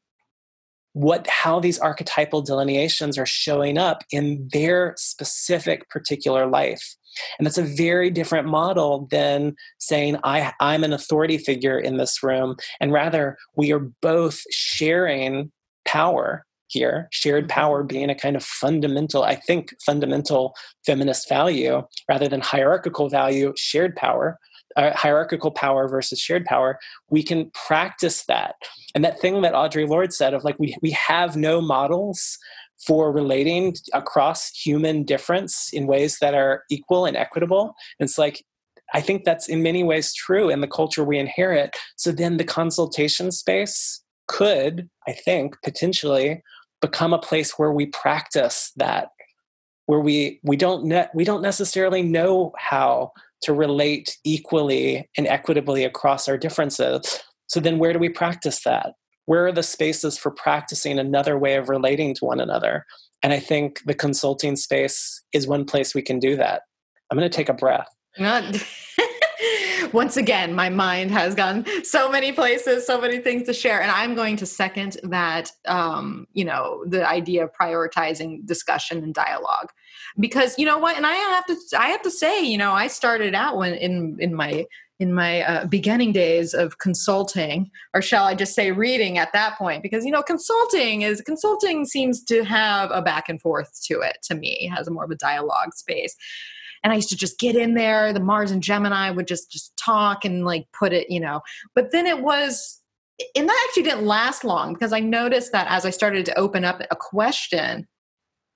B: what how these archetypal delineations are showing up in their specific particular life and that's a very different model than saying I, i'm an authority figure in this room and rather we are both sharing power here shared mm-hmm. power being a kind of fundamental i think fundamental feminist value rather than hierarchical value shared power hierarchical power versus shared power we can practice that. And that thing that audre lorde said of like we, we have no models for relating across human difference in ways that are equal and equitable it's like i think that's in many ways true in the culture we inherit. So then the consultation space could i think potentially become a place where we practice that where we we don't ne- we don't necessarily know how to relate equally and equitably across our differences so then where do we practice that where are the spaces for practicing another way of relating to one another and i think the consulting space is one place we can do that i'm going to take a breath
A: Not- once again, my mind has gone so many places, so many things to share. And I'm going to second that, um, you know, the idea of prioritizing discussion and dialogue. Because you know what, and I have to, I have to say, you know, I started out when in in my in my uh, beginning days of consulting or shall i just say reading at that point because you know consulting is consulting seems to have a back and forth to it to me it has a more of a dialogue space and I used to just get in there. The Mars and Gemini would just just talk and like put it, you know. But then it was, and that actually didn't last long because I noticed that as I started to open up a question,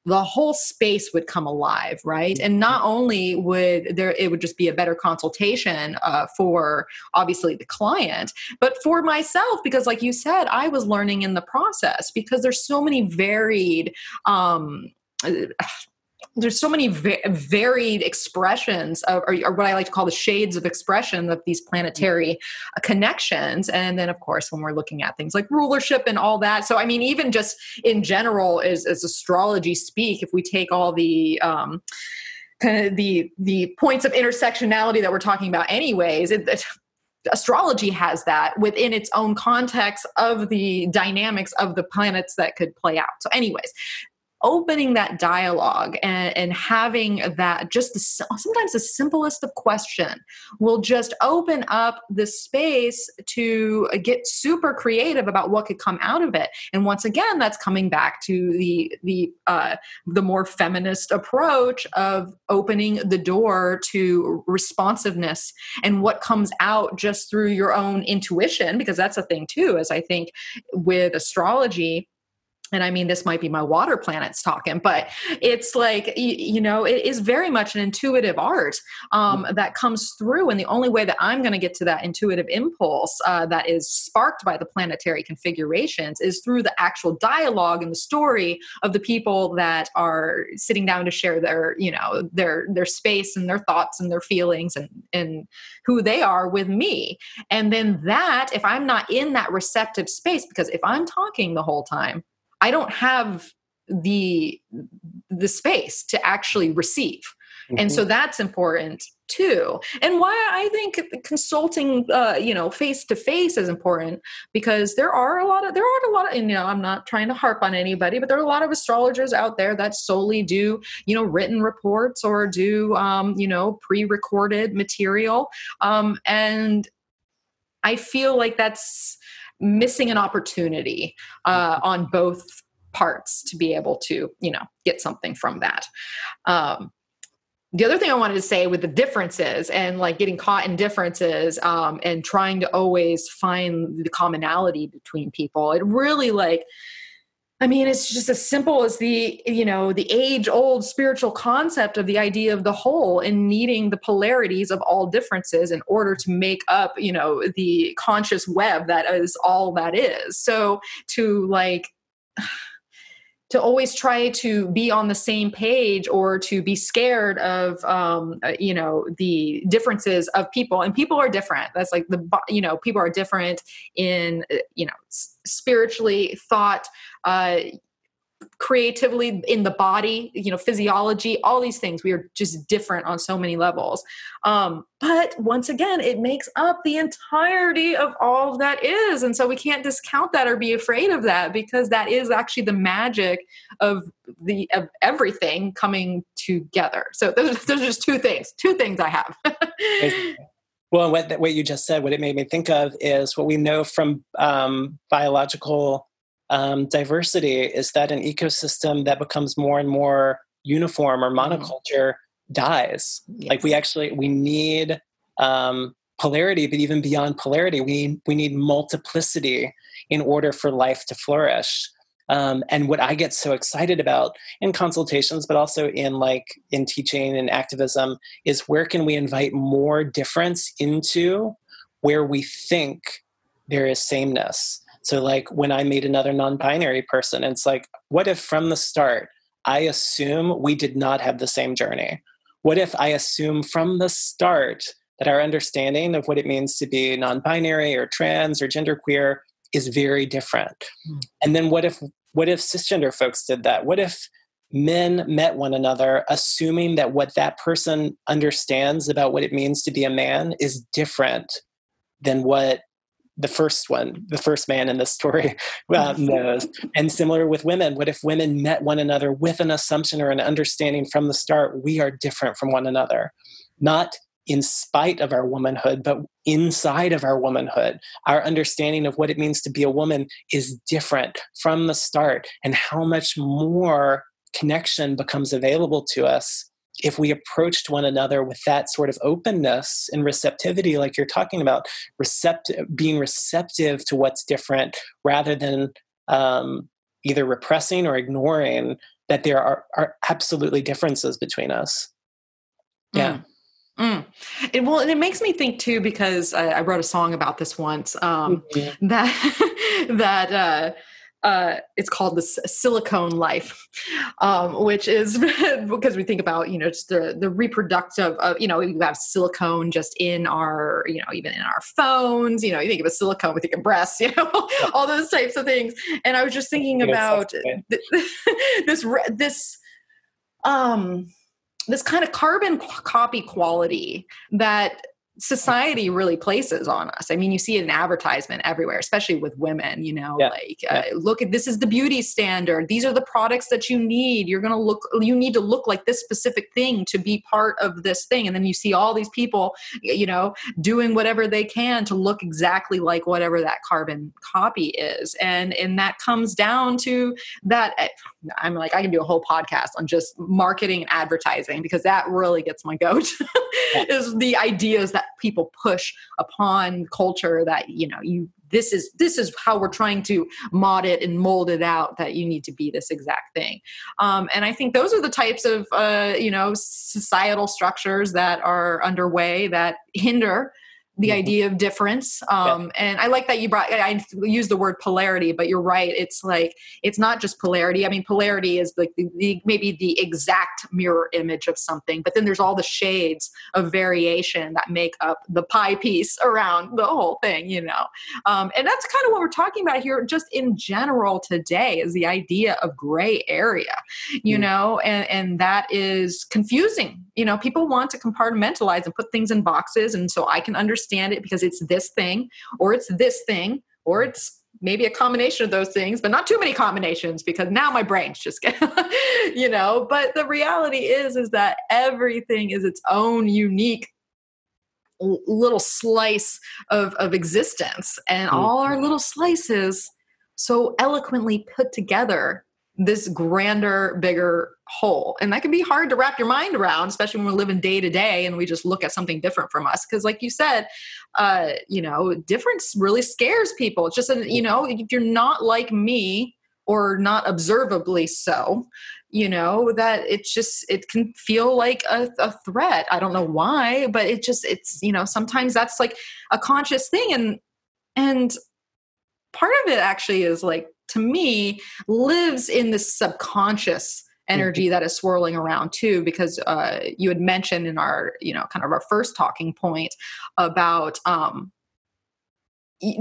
A: the whole space would come alive right? And not only would there it would just be a better consultation uh, for obviously the client but for myself because like you said i was learning in the process because there's so many varied um there's so many va- varied expressions of, or, or, what I like to call the shades of expression of these planetary uh, connections. And then, of course, when we're looking at things like rulership and all that. So, I mean, even just in general, as, as astrology speak, if we take all the um, kind of the the points of intersectionality that we're talking about, anyways, it, it, astrology has that within its own context of the dynamics of the planets that could play out. So, anyways, opening that dialogue and, and having that just the, sometimes the simplest of question will just open up the space to get super creative about what could come out of it. And once again that's coming back to the the uh, the more feminist approach of opening the door to responsiveness and what comes out just through your own intuition because that's a thing too as i think with astrology and I mean, this might be my water planets talking, but it's like, you, you know, it is very much an intuitive art um, mm-hmm. that comes through. And the only way that I'm going to get to that intuitive impulse uh, that is sparked by the planetary configurations is through the actual dialogue and the story of the people that are sitting down to share their, you know, their, their space and their thoughts and their feelings and, and who they are with me. And then that, if I'm not in that receptive space, because if I'm talking the whole time, I don't have the the space to actually receive. Mm-hmm. And so mm-hmm. that's important too. And why I think consulting, uh, you know, face to face is important because there are a lot of there are a lot of, and, you know, I'm not trying to harp on anybody, but there are a lot of astrologers out there that solely do, you know, written reports or do, um, you know, pre-recorded material, um, and I feel like that's missing an opportunity uh, mm-hmm. on both parts to be able to you know get something from that um, the other thing I wanted to say with the differences and like getting caught in differences um, and trying to always find the commonality between people, it really like I mean, it's just as simple as the, you know, the age old spiritual concept of the idea of the whole and needing the polarities of all differences in order to make up, you know, the conscious web that is all that is. So to like, to always try to be on the same page or to be scared of um, uh, you know the differences of people and people are different. That's like the you know people are different in uh, you know spiritually thought uh, creatively in the body you know physiology all these things. We are just different on so many levels. Um, but once again it makes up the entirety of all that is. And so we can't discount that or be afraid of that because that is actually the magic of the of everything coming together. So those, those are just two things two things i have.
B: Well what, what you just said what it made me think of is what we know from um, biological um, diversity is that an ecosystem that becomes more and more uniform or mm-hmm. monoculture dies. Yes. Like we actually we need um, polarity, but even beyond polarity, we we need multiplicity in order for life to flourish. Um, and what I get so excited about in consultations, but also in like in teaching and activism, is where can we invite more difference into where we think there is sameness so, like when I meet another non binary person, it's like, what if from the start I assume we did not have the same journey? What if I assume from the start that our understanding of what it means to be non binary or trans or genderqueer is very different? Mm. And then what if what if cisgender folks did that? What if men met one another assuming that what that person understands about what it means to be a man is different than what the first one, the first man in this story uh, knows. And similar with women, what if women met one another with an assumption or an understanding from the start, we are different from one another? Not in spite of our womanhood, but inside of our womanhood. Our understanding of what it means to be a woman is different from the start, and how much more connection becomes available to us if we approached one another with that sort of openness and receptivity like you're talking about receptive being receptive to what's different rather than um, either repressing or ignoring that there are, are absolutely differences between us yeah
A: mm. Mm. It, well, and it makes me think too because I, I wrote a song about this once. Um, mm-hmm. That that uh, uh, it's called the silicone life, um, which is because we think about you know just the the reproductive of you know we have silicone just in our you know even in our phones you know you think of a silicone we think of breasts you know all those types of things. And I was just thinking about this this um this kind of carbon copy quality that society really places on us. I mean, you see it in advertisement everywhere, especially with women, you know, yeah. like, uh, yeah. look at this is the beauty standard. These are the products that you need. You're going to look, you need to look like this specific thing to be part of this thing. And then you see all these people, you know, doing whatever they can to look exactly like whatever that carbon copy is. And, and that comes down to that. Eh, I'm like, I can do a whole podcast on just marketing and advertising because that really gets my goat is the ideas that people push upon culture that you know you this is this is how we're trying to mod it and mold it out that you need to be this exact thing. Um, and i think those are the types of uh, you know societal structures that are underway that hinder the mm-hmm. idea of difference um, yeah. and i like that you brought i use the word polarity but you're right it's like it's not just polarity i mean polarity is like the, the, maybe the exact mirror image of something but then there's all the shades of variation that make up the pie piece around the whole thing you know um, and that's kind of what we're talking about here just in general today is the idea of gray area you mm. know and and that is confusing you know people want to compartmentalize and put things in boxes and so i can understand understand it because it's this thing or it's this thing or it's maybe a combination of those things but not too many combinations because now my brain's just get you know but the reality is is that everything is its own unique little slice of of existence and mm-hmm. all our little slices so eloquently put together this grander, bigger whole. And that can be hard to wrap your mind around, especially when we're living day to day and we just look at something different from us. Because, like you said, uh, you know, difference really scares people. It's just, a, you know, if you're not like me or not observably so, you know, that it's just, it can feel like a, a threat. I don't know why, but it just, it's, you know, sometimes that's like a conscious thing. And, and, part of it actually is like to me lives in the subconscious energy mm-hmm. that is swirling around too because uh, you had mentioned in our you know kind of our first talking point about um,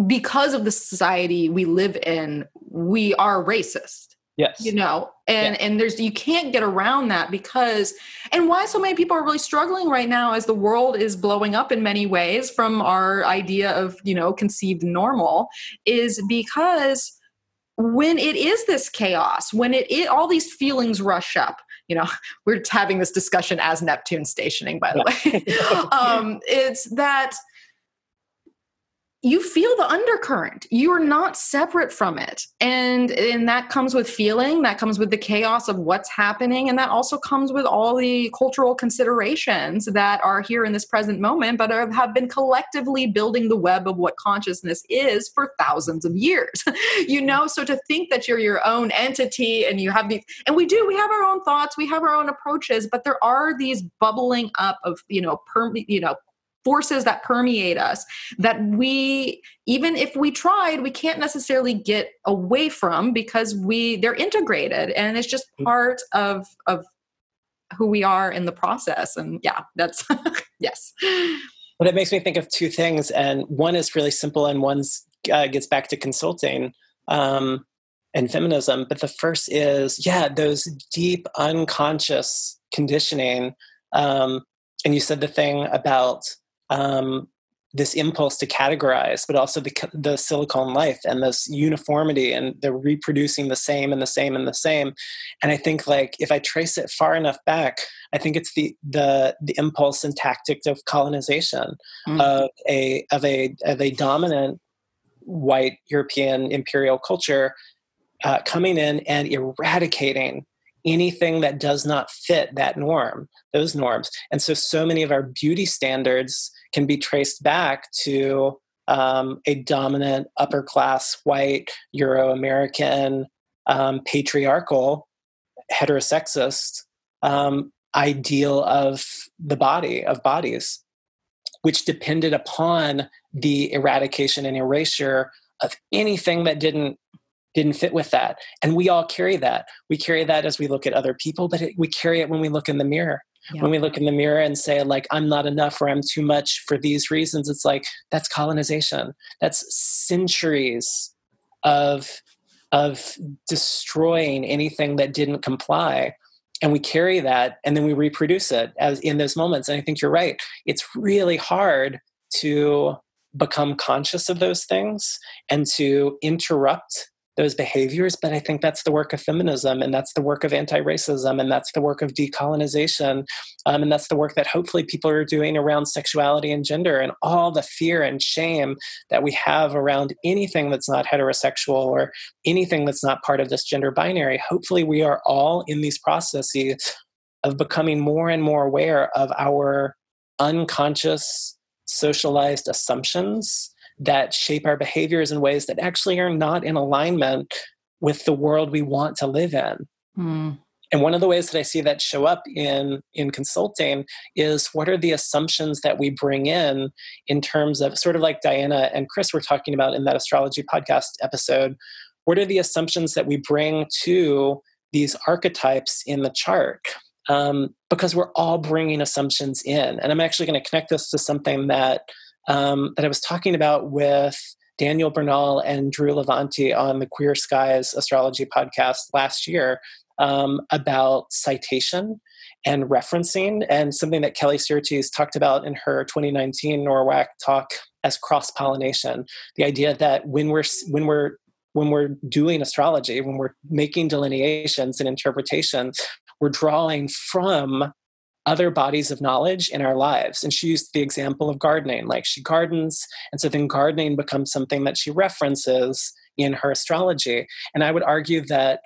A: because of the society we live in we are racist
B: yes
A: you know and yeah. and there's you can't get around that because and why so many people are really struggling right now as the world is blowing up in many ways from our idea of you know conceived normal is because when it is this chaos when it, it all these feelings rush up you know we're having this discussion as neptune stationing by the way. Um, it's that you feel the undercurrent. You're not separate from it. And and that comes with feeling that comes with the chaos of what's happening and that also comes with all the cultural considerations that are here in this present moment but are, have been collectively building the web of what consciousness is for thousands of years. You know so to think that you're your own entity and you have these and we do we have our own thoughts we have our own approaches but there are these bubbling up of you know per, you know forces that permeate us that we even if we tried we can't necessarily get away from because we they're integrated and it's just mm. part of of who we are in the process. And yeah that's yes.
B: But it makes me think of two things and one is really simple and one uh, gets back to consulting um, and feminism. But the first is yeah those deep unconscious conditioning um, and you said the thing about um, this impulse to categorize, but also the, the silicone life and this uniformity and the reproducing the same and the same and the same. And I think like if I trace it far enough back, I think it's the the the impulse and tactic of colonization mm-hmm. of a of a of a dominant white European imperial culture uh, coming in and eradicating anything that does not fit that norm, those norms. And so, so many of our beauty standards can be traced back to um, a dominant upper class white Euro American um, patriarchal heterosexist um, ideal of the body of bodies which depended upon the eradication and erasure of anything that didn't didn't fit with that. And we all carry that. We carry that as we look at other people but it, we carry it when we look in the mirror yeah. when we look in the mirror and say like i'm not enough or i'm too much for these reasons it's like that's colonization that's centuries of of destroying anything that didn't comply and we carry that and then we reproduce it as in those moments and i think you're right it's really hard to become conscious of those things and to interrupt those behaviors. But I think that's the work of feminism, and that's the work of anti racism, and that's the work of decolonization. Um, and that's the work that hopefully people are doing around sexuality and gender and all the fear and shame that we have around anything that's not heterosexual or anything that's not part of this gender binary. Hopefully, we are all in these processes of becoming more and more aware of our unconscious socialized assumptions that shape our behaviors in ways that actually are not in alignment with the world we want to live in. Mm. And one of the ways that I see that show up in, in consulting is what are the assumptions that we bring in in terms of sort of like Diana and Chris were talking about in that astrology podcast episode. What are the assumptions that we bring to these archetypes in the chart? Um, because we're all bringing assumptions in. And I'm actually going to connect this to something that um, that I was talking about with Daniel Bernal and Drew Levanti on the Queer Skies astrology podcast last year um, about citation and referencing, and something that Kelly Surtees talked about in her 2019 NORWAC talk as cross pollination. The idea that when we're when we're when we're doing astrology, when we're making delineations and interpretations, we're drawing from other bodies of knowledge in our lives. And she used the example of gardening, like she gardens, and so then gardening becomes something that she references in her astrology. And I would argue that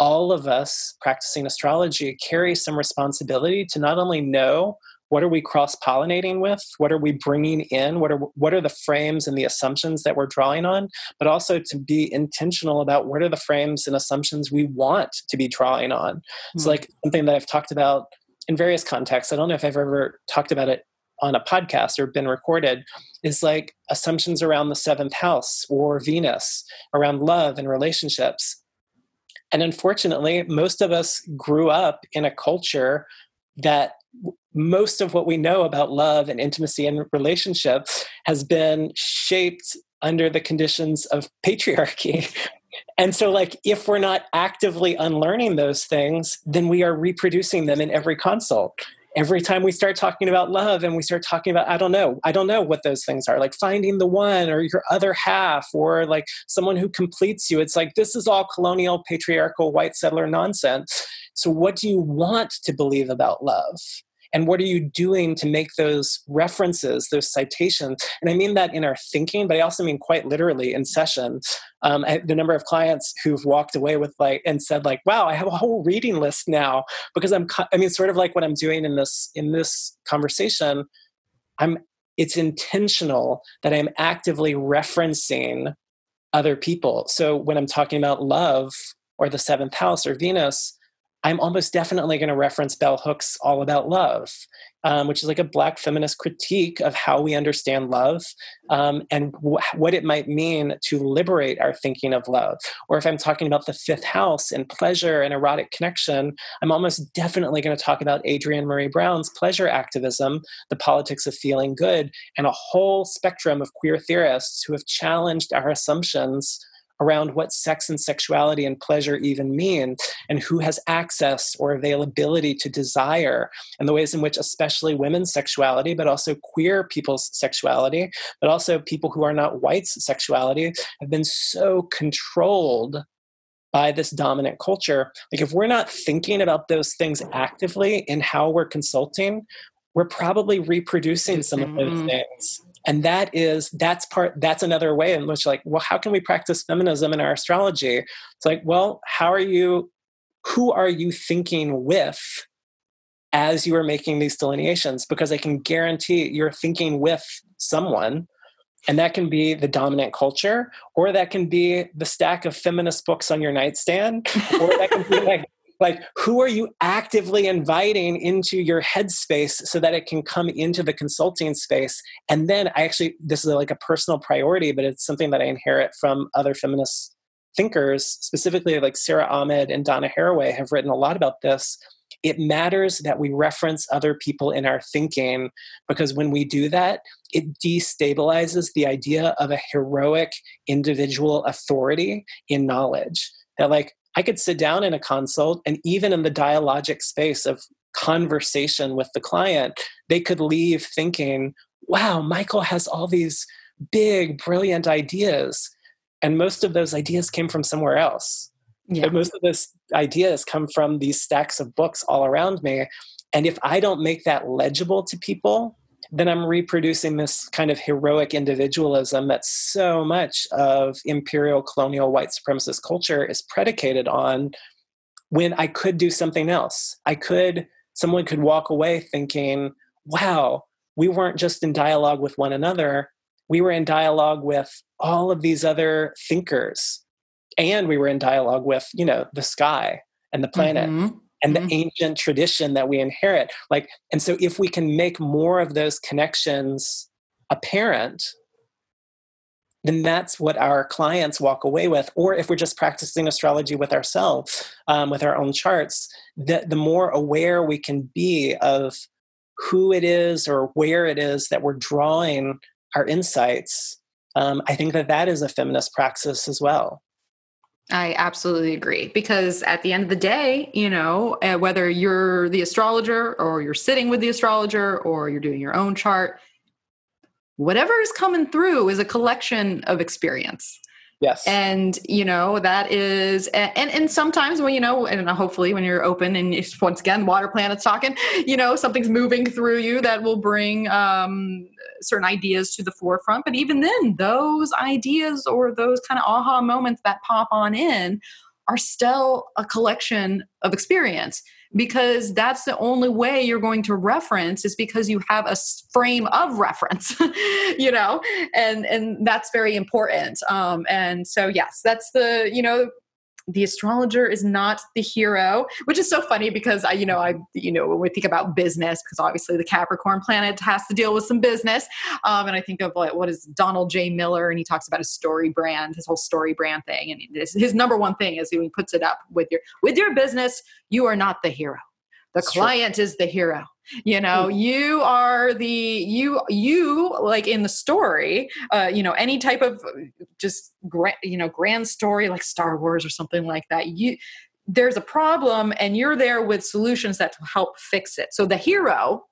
B: all of us practicing astrology carry some responsibility to not only know what are we cross pollinating with what are we bringing in what are what are the frames and the assumptions that we're drawing on but also to be intentional about what are the frames and assumptions we want to be drawing on mm-hmm. so hmm. like something that i've talked about in various contexts, I don't know if I've ever talked about it on a podcast or been recorded, is like assumptions around the seventh house or Venus, around love and relationships. And unfortunately, most of us grew up in a culture that most of what we know about love and intimacy and relationships has been shaped under the conditions of patriarchy and so, like, if we're not actively unlearning those things, then we are reproducing them in every consult. Every time we start talking about love and we start talking about, I don't know, I don't know what those things are, like finding the one or your other half or like someone who completes you. It's like, this is all colonial, patriarchal, white settler nonsense. So, what do you want to believe about love? And what are you doing to make those references those citations? And i mean that in our thinking but i also mean quite literally in session. Um, I, the number of clients who've walked away with like and said like wow i have a whole reading list now because i'm i mean sort of like what i'm doing in this in this conversation i'm it's intentional that i'm actively referencing other people. So when i'm talking about love or the seventh house or venus I'm almost definitely going to reference Bell Hooks' All About Love, um, which is like a Black feminist critique of how we understand love um, and what it might mean to liberate our thinking of love. Or if I'm talking about the fifth house and pleasure and erotic connection, I'm almost definitely going to talk about Adrienne Maree Brown's pleasure activism, the politics of feeling good, and a whole spectrum of queer theorists who have challenged our assumptions around what sex and sexuality and pleasure even mean and who has access or availability to desire and the ways in which especially women's sexuality but also queer people's sexuality but also people who are not whites sexuality have been so controlled by this dominant culture like if we're not thinking about those things actively in how we're consulting we're probably reproducing some of those mm-hmm. things and that is that's part that's another way in which like well how can we practice feminism in our astrology? It's like well how are you who are you thinking with as you are making these delineations? Because i can guarantee you're thinking with someone and that can be the dominant culture or that can be the stack of feminist books on your nightstand or that can be like like who are you actively inviting into your headspace so that it can come into the consulting space? And then i actually this is like a personal priority but it's something that i inherit from other feminist thinkers specifically like sara ahmed and donna haraway have written a lot about this. It matters that we reference other people in our thinking because when we do that it destabilizes the idea of a heroic individual authority in knowledge. That like I could sit down in a consult and even in the dialogic space of conversation with the client, they could leave thinking, wow, Michael has all these big, brilliant ideas. And most of those ideas came from somewhere else. Yeah. most of those ideas come from these stacks of books all around me. And if I don't make that legible to people, then I'm reproducing this kind of heroic individualism that so much of imperial colonial white supremacist culture is predicated on when I could do something else. I could, someone could walk away thinking, wow, we weren't just in dialogue with one another, we were in dialogue with all of these other thinkers. And we were in dialogue with, you know, the sky and the planet. Mm-hmm and mm-hmm. the ancient tradition that we inherit. Like and so if we can make more of those connections apparent then that's what our clients walk away with. Or if we're just practicing astrology with ourselves um, with our own charts the, the more aware we can be of who it is or where it is that we're drawing our insights um, i think that that is a feminist praxis as well
A: I absolutely agree because at the end of the day, you know, uh, whether you're the astrologer or you're sitting with the astrologer or you're doing your own chart, whatever is coming through is a collection of experience.
B: Yes.
A: And you know that is and and sometimes when you know and hopefully when you're open and once again water planets talking, you know something's moving through you that will bring um certain ideas to the forefront. But even then, those ideas or those kind of aha moments that pop on in are still a collection of experience because that's the only way you're going to reference is because you have a frame of reference you know and and that's very important. Um and so yes that's the you know the astrologer is not the hero which is so funny because i you know i you know when we think about business because obviously the capricorn planet has to deal with some business um, and i think of like what is donald j. Miller and he talks about his StoryBrand his whole StoryBrand thing and his, his number one thing is he puts it up with your with your business you are not the hero. The client is the hero you know you are the you you like in the story uh you know any type of just grand you know grand story like star wars or something like that you there's a problem and you're there with solutions that help fix it. So the hero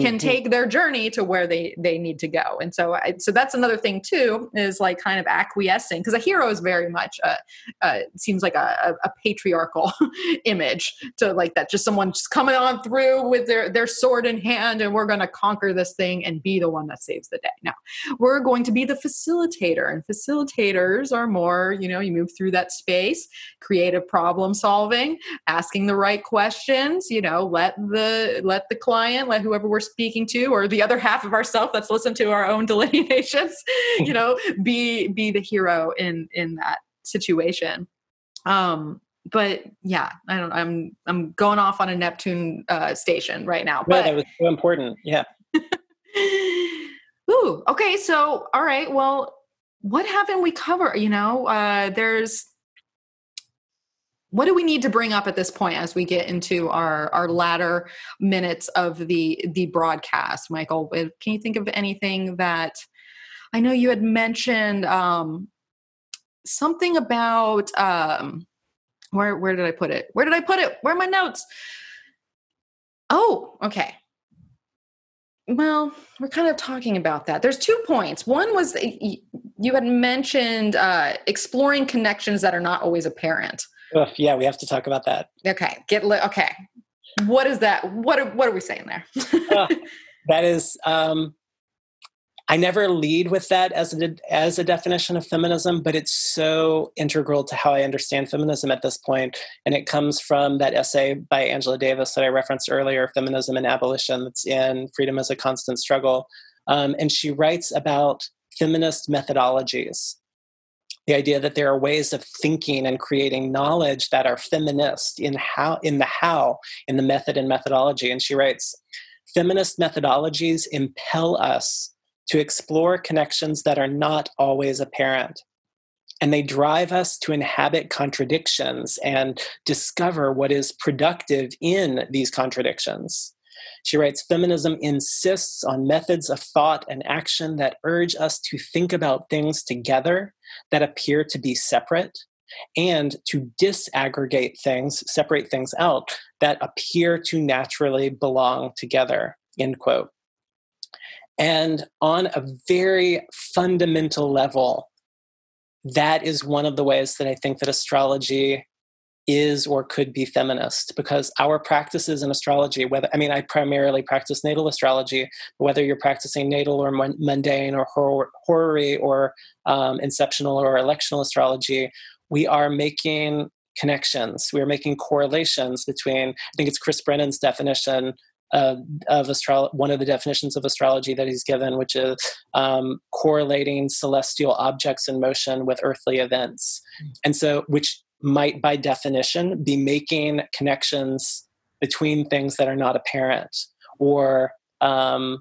A: can mm-hmm. take their journey to where they they need to go and so I, so that's another thing too is like kind of acquiescing because a hero is very much a, a seems like a, a patriarchal image to like that just someone just coming on through with their their sword in hand and we're going to conquer this thing and be the one that saves the day now we're going to be the facilitator and facilitators are more you know you move through that space creative problem solving asking the right questions you know let the let the client let whoever we're speaking to or the other half of ourself that's listened to our own delineations you know be be the hero in in that situation. Um but yeah i don't i'm i'm going off on a neptune uh station right now
B: but that was so important. Yeah.
A: Ooh okay so all right well what haven't we covered? You know uh there's what do we need to bring up at this point as we get into our our latter minutes of the the broadcast michael? Can you think of anything that i know you had mentioned um, something about um, where where did i put it? Where did i put it? Where are my notes? Oh okay. Well we're kind of talking about that. There's two points. One was you had mentioned uh, exploring connections that are not always apparent
B: Ugh, yeah, we have to talk about that.
A: Okay, get li- okay. What is that? What are, what are we saying there? uh,
B: that is, um, I never lead with that as a as a definition of feminism, but it's so integral to how I understand feminism at this point, and it comes from that essay by Angela Davis that I referenced earlier, "Feminism and Abolition," that's in "Freedom as a Constant Struggle," um, and she writes about feminist methodologies the idea that there are ways of thinking and creating knowledge that are feminist in how in the how in the method and methodology. And she writes feminist methodologies impel us to explore connections that are not always apparent. And they drive us to inhabit contradictions and discover what is productive in these contradictions she writes Feminism insists on methods of thought and action that urge us to think about things together that appear to be separate, and to disaggregate things, separate things out that appear to naturally belong together, end quote. And on a very fundamental level, that is one of the ways that I think that astrology is or could be feminist because our practices in astrology whether i mean i primarily practice natal astrology whether you're practicing natal or mundane or horary or um, inceptional or electional astrology we are making connections we are making correlations between i think it's chris brennan's definition uh, of astrology, one of the definitions of astrology that he's given, which is um, correlating celestial objects in motion with earthly events. Hmm. And so, which might by definition be making connections between things that are not apparent or um,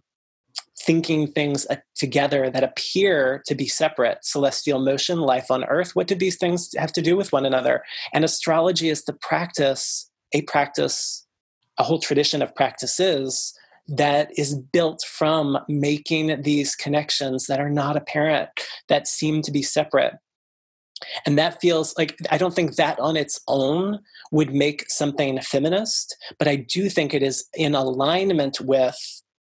B: thinking things uh, together that appear to be separate. Celestial motion life on earth what do these things have to do with one another? And astrology is the practice a practice a whole tradition of practices that is built from making these connections that are not apparent that seem to be separate and that feels like I don't think that on its own would make something feminist, but I do think it is in alignment with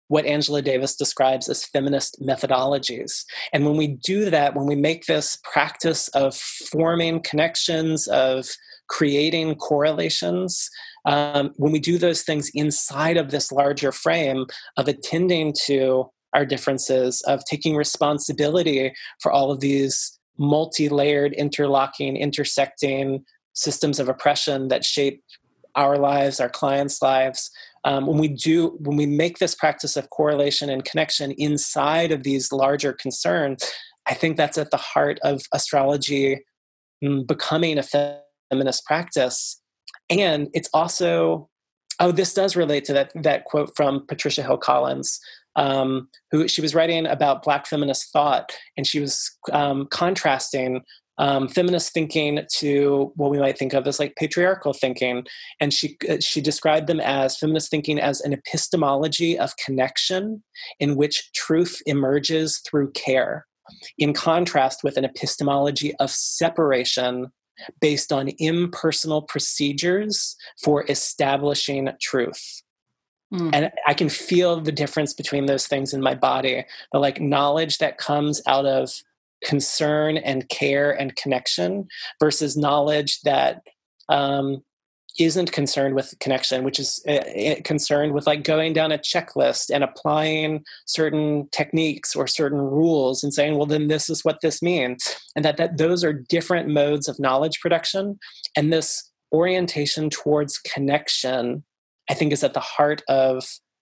B: what Angela Davis describes as feminist methodologies. And when we do that, when we make this practice of forming connections, of creating correlations, um, when we do those things inside of this larger frame of attending to our differences, of taking responsibility for all of these multi-layered interlocking intersecting systems of oppression that shape our lives our clients lives. Um, when we do when we make this practice of correlation and connection inside of these larger concerns i think that's at the heart of astrology mm, becoming a feminist practice. And it's also oh this does relate to that that quote from patricia hill collins um, who she was writing about Black feminist thought, and she was um, contrasting um, feminist thinking to what we might think of as like patriarchal thinking, and she uh, she described them as feminist thinking as an epistemology of connection in which truth emerges through care, in contrast with an epistemology of separation based on impersonal procedures for establishing truth. Mm. And I can feel the difference between those things in my body. The like knowledge that comes out of concern and care and connection versus knowledge that um, isn't concerned with connection, which is uh, concerned with like going down a checklist and applying certain techniques or certain rules and saying, well, then this is what this means. And that, that those are different modes of knowledge production. And this orientation towards connection I think is at the heart of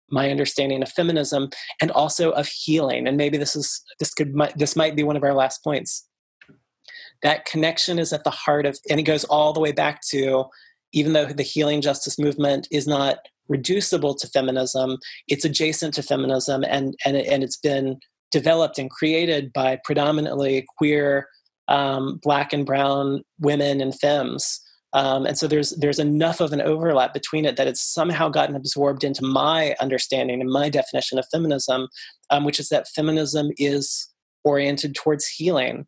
B: my understanding of feminism and also of healing. And maybe this is this could this might be one of our last points. That connection is at the heart of, and it goes all the way back to, even though the healing justice movement is not reducible to feminism, it's adjacent to feminism, and and and it's been developed and created by predominantly queer, um, black and brown women and femmes um, and so there's there's enough of an overlap between it that it's somehow gotten absorbed into my understanding and my definition of feminism, um, which is that feminism is oriented towards healing.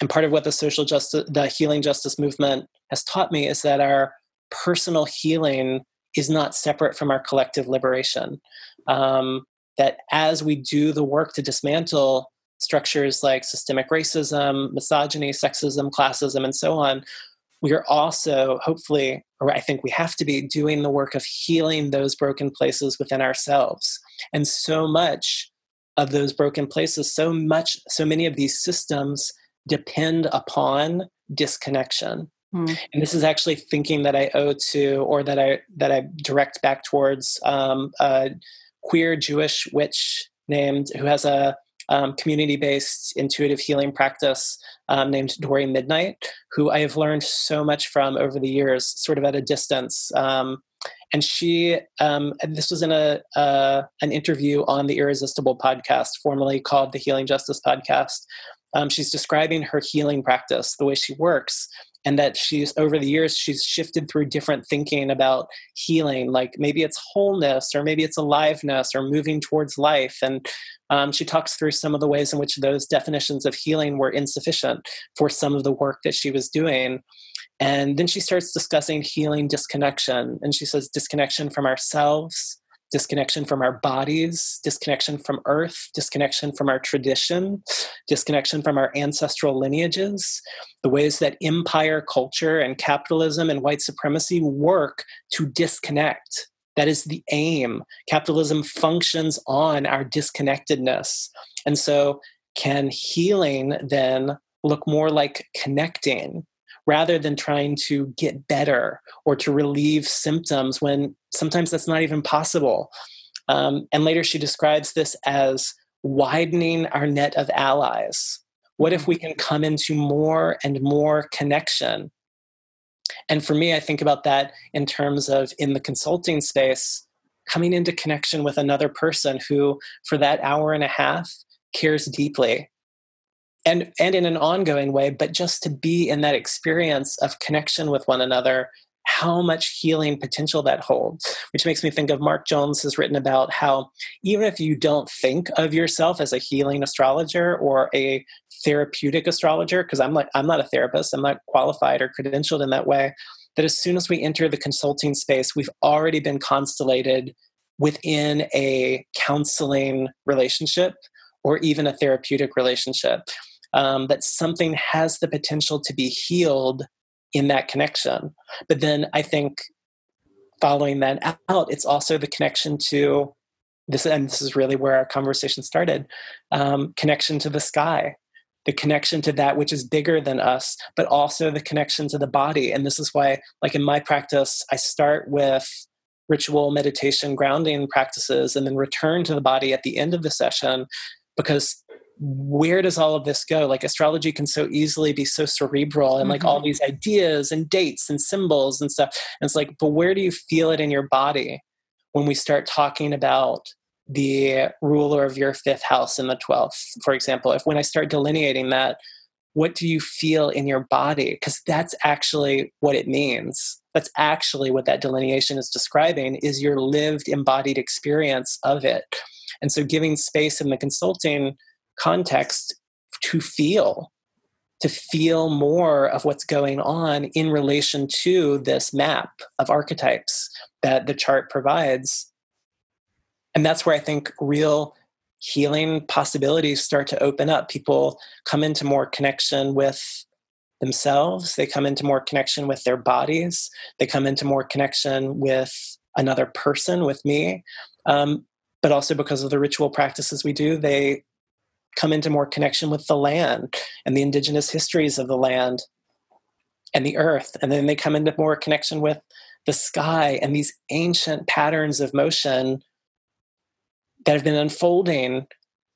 B: And part of what the social justice, the healing justice movement has taught me is that our personal healing is not separate from our collective liberation. Um, that as we do the work to dismantle structures like systemic racism, misogyny, sexism, classism, and so on, we are also hopefully or i think we have to be doing the work of healing those broken places within ourselves and so much of those broken places so much so many of these systems depend upon disconnection mm. and this is actually thinking that i owe to or that i that i direct back towards um, a queer jewish witch named who has a um, community based intuitive healing practice um, named Dori Midnight, who I have learned so much from over the years, sort of at a distance. Um, and she, um, this was in a uh, an interview on the Irresistible podcast, formerly called the Healing Justice podcast. Um, she's describing her healing practice, the way she works, and that she's over the years she's shifted through different thinking about healing like maybe it's wholeness or maybe it's aliveness or moving towards life and um, she talks through some of the ways in which those definitions of healing were insufficient for some of the work that she was doing And then she starts discussing healing disconnection. And she says disconnection from ourselves, disconnection from our bodies, disconnection from earth, disconnection from our tradition, disconnection from our ancestral lineages, the ways that empire culture and capitalism and white supremacy work to disconnect. That is the aim. Capitalism functions on our disconnectedness. And so, can healing then look more like connecting rather than trying to get better or to relieve symptoms when sometimes that's not even possible. Um, and later she describes this as widening our net of allies. What if we can come into more and more connection? And for me, I think about that in terms of in the consulting space, coming into connection with another person who, for that hour and a half, cares deeply and and in an ongoing way but just to be in that experience of connection with one another how much healing potential that holds which makes me think of mark jones has written about how even if you don't think of yourself as a healing astrologer or a therapeutic astrologer because i'm like i'm not a therapist i'm not qualified or credentialed in that way that as soon as we enter the consulting space we've already been constellated within a counseling relationship or even a therapeutic relationship um, that something has the potential to be healed in that connection. But then I think following that out, it's also the connection to this, and this is really where our conversation started um, connection to the sky, the connection to that which is bigger than us, but also the connection to the body. And this is why, like in my practice, I start with ritual meditation grounding practices and then return to the body at the end of the session because where does all of this go? Like astrology can so easily be so cerebral and mm-hmm. like all mm-hmm. these ideas and dates and symbols and stuff. And it's like, but where do you feel it in your body when we start talking about the ruler of your fifth house in the 12th, for example? If when I start delineating that, what do you feel in your body? Because that's actually what it means. That's actually what that delineation is describing is your lived embodied experience of it. And so giving space in the consulting context to feel to feel more of what's going on in relation to this map of archetypes that the chart provides. And that's where i think real healing possibilities start to open up. People come into more connection with themselves. They come into more connection with their bodies. They come into more connection with another person with me. Um, but also because of the ritual practices we do they come into more connection with the land and the indigenous histories of the land and the earth. And then they come into more connection with the sky and these ancient patterns of motion that have been unfolding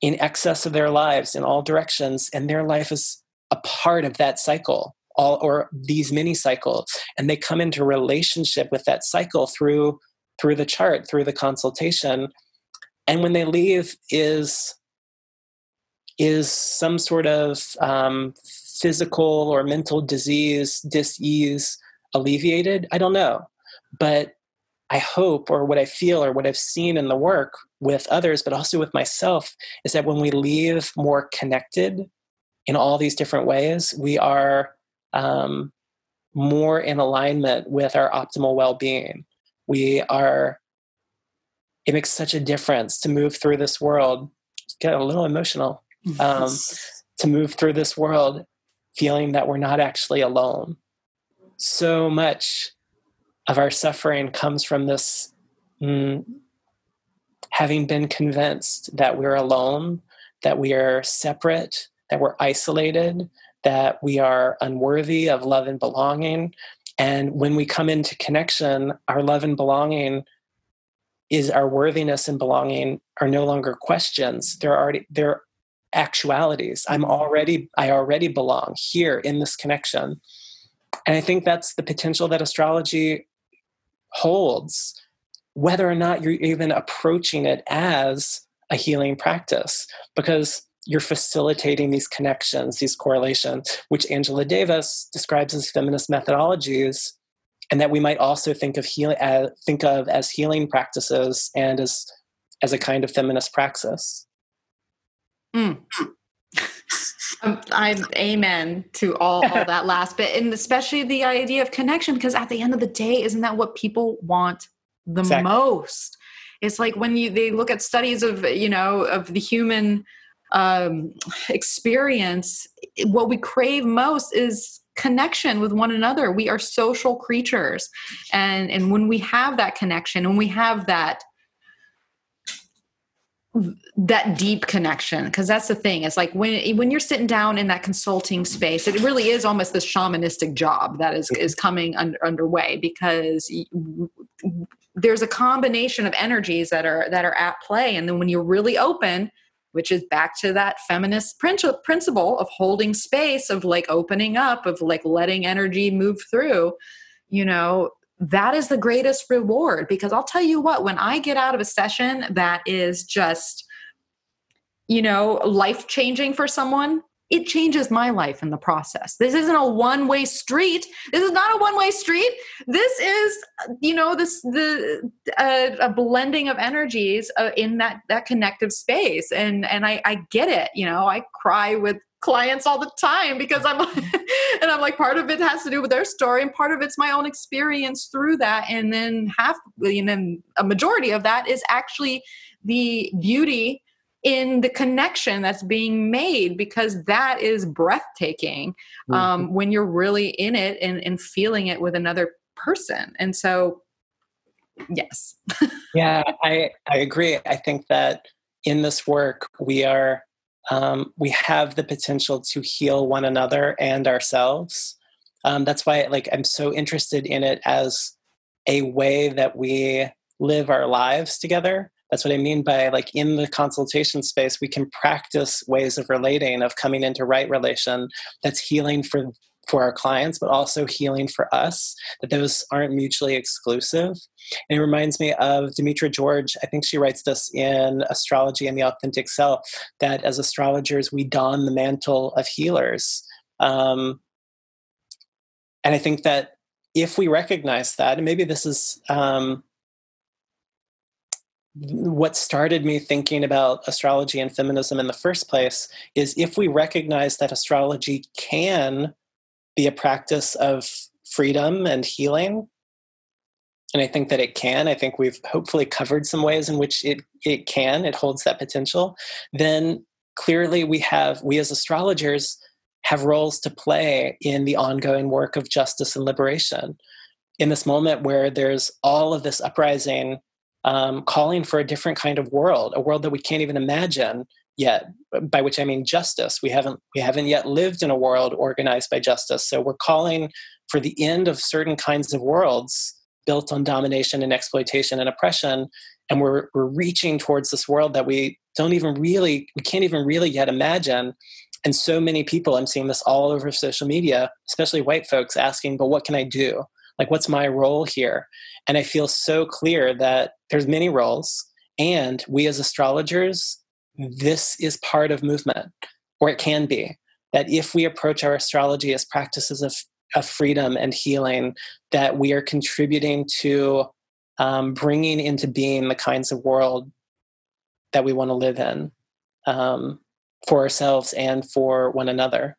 B: in excess of their lives in all directions. And their life is a part of that cycle. All, or these mini cycles and they come into relationship with that cycle through through the chart through the consultation and when they leave is is some sort of um, physical or mental disease, disease alleviated? I don't know. But I hope, or what I feel, or what I've seen in the work with others, but also with myself, is that when we leave more connected in all these different ways, we are um, more in alignment with our optimal well being. We are, it makes such a difference to move through this world. Get a little emotional um, to move through this world feeling that we're not actually alone. So much of our suffering comes from this mm, having been convinced that we're alone, that we are separate, that we're isolated, that we are unworthy of love and belonging. And when we come into connection, our love and belonging is our worthiness and belonging are no longer questions. They're already they're actualities. I'm mm-hmm. already i already belong here in this connection. And i think that's the potential that astrology holds whether or not you're even approaching it as a healing practice because you're facilitating these connections these correlations which angela davis describes as feminist methodologies and that we might also think of healing uh, think of as healing practices and as as a kind of feminist praxis
A: Mm. Um, I'm amen to all, all that last bit, and especially the idea of connection, because at the end of the day, isn't that what people want the exactly. most? It's like when you they look at studies of you know of the human um, experience, what we crave most is connection with one another. We are social creatures, and and when we have that connection, when we have that that deep connection because that's the thing. It's like when when you're sitting down in that consulting space it really is almost this shamanistic job that is is coming under, underway because there's a combination of energies that are that are at play. And then when you're really open which is back to that feminist principle of holding space of like opening up of like letting energy move through you know that is the greatest reward because I'll tell you what, when I get out of a session that is just, you know, life changing for someone, it changes my life in the process. This isn't a one way street. This is not a one way street. This is, you know, this the uh, a blending of energies uh, in that that connective space, and and I, I get it. You know, I cry with clients all the time because I'm and I'm like part of it has to do with their story and part of it's my own experience through that. And then half and then a majority of that is actually the beauty in the connection that's being made because that is breathtaking mm-hmm. um, when you're really in it and, and feeling it with another person. And so yes.
B: Yeah i i agree. I think that in this work we are um, we have the potential to heal one another and ourselves. Um, that's why, like, I'm so interested in it as a way that we live our lives together. That's what I mean by like in the consultation space, we can practice ways of relating, of coming into right relation that's healing for for our clients, but also healing for us, that those aren't mutually exclusive. And it reminds me of Demetra George. I think she writes this in Astrology and the Authentic Self that as astrologers, we don the mantle of healers. Um, and I think that if we recognize that, and maybe this is um, what started me thinking about astrology and feminism in the first place, is if we recognize that astrology can be a practice of freedom and healing. And I think that it can. I think we've hopefully covered some ways in which it, it can, it holds that potential. Then clearly we have, we as astrologers have roles to play in the ongoing work of justice and liberation. In this moment where there's all of this uprising um, calling for a different kind of world, a world that we can't even imagine yet by which i mean justice. We haven't we haven't yet lived in a world organized by justice. So we're calling for the end of certain kinds of worlds built on domination and exploitation and oppression. And we're we're reaching towards this world that we don't even really we can't even really yet imagine. And so many people i'm seeing this all over social media especially white folks asking but what can i do? Like what's my role here? And i feel so clear that there's many roles. And we as astrologers this is part of movement, or it can be. That if we approach our astrology as practices of, of freedom and healing, that we are contributing to um, bringing into being the kinds of world that we want to live in um, for ourselves and for one another.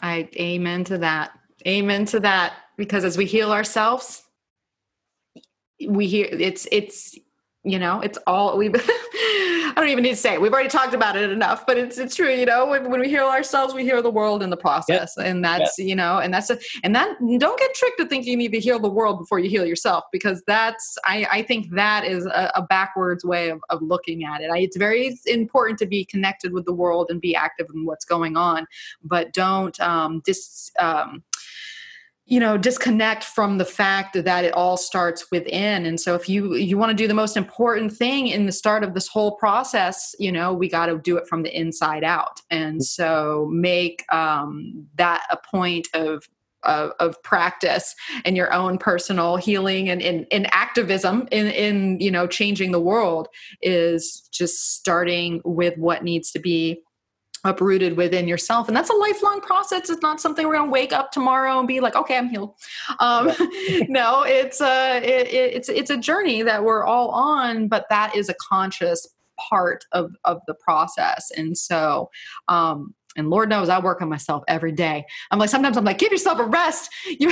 A: I amen to that. Amen to that. Because as we heal ourselves, we hear it's it's you know it's all we I don't even need to say it. We've already talked about it enough, but it's it's true. You know, when, when we heal ourselves, we heal the world in the process, yep. and that's yep. you know, and that's a, and that don't get tricked to think you need to heal the world before you heal yourself, because that's I I think that is a, a backwards way of, of looking at it. I, it's very important to be connected with the world and be active in what's going on, but don't um, dis um, you know disconnect from the fact that it all starts within. And so if you you want to do the most important thing in the start of this whole process you know we got to do it from the inside out. And so make um, that a point of of, of, practice and your own personal healing and in, in activism in, in you know changing the world is just starting with what needs to be uprooted within yourself. And that's a lifelong process. It's not something we're going to wake up tomorrow and be like okay i'm healed. Um, no it's a it, it's it's a journey that we're all on but that is a conscious part of of the process. And so um, and Lord knows I work on myself every day. I'm like, sometimes I'm like, give yourself a rest. You,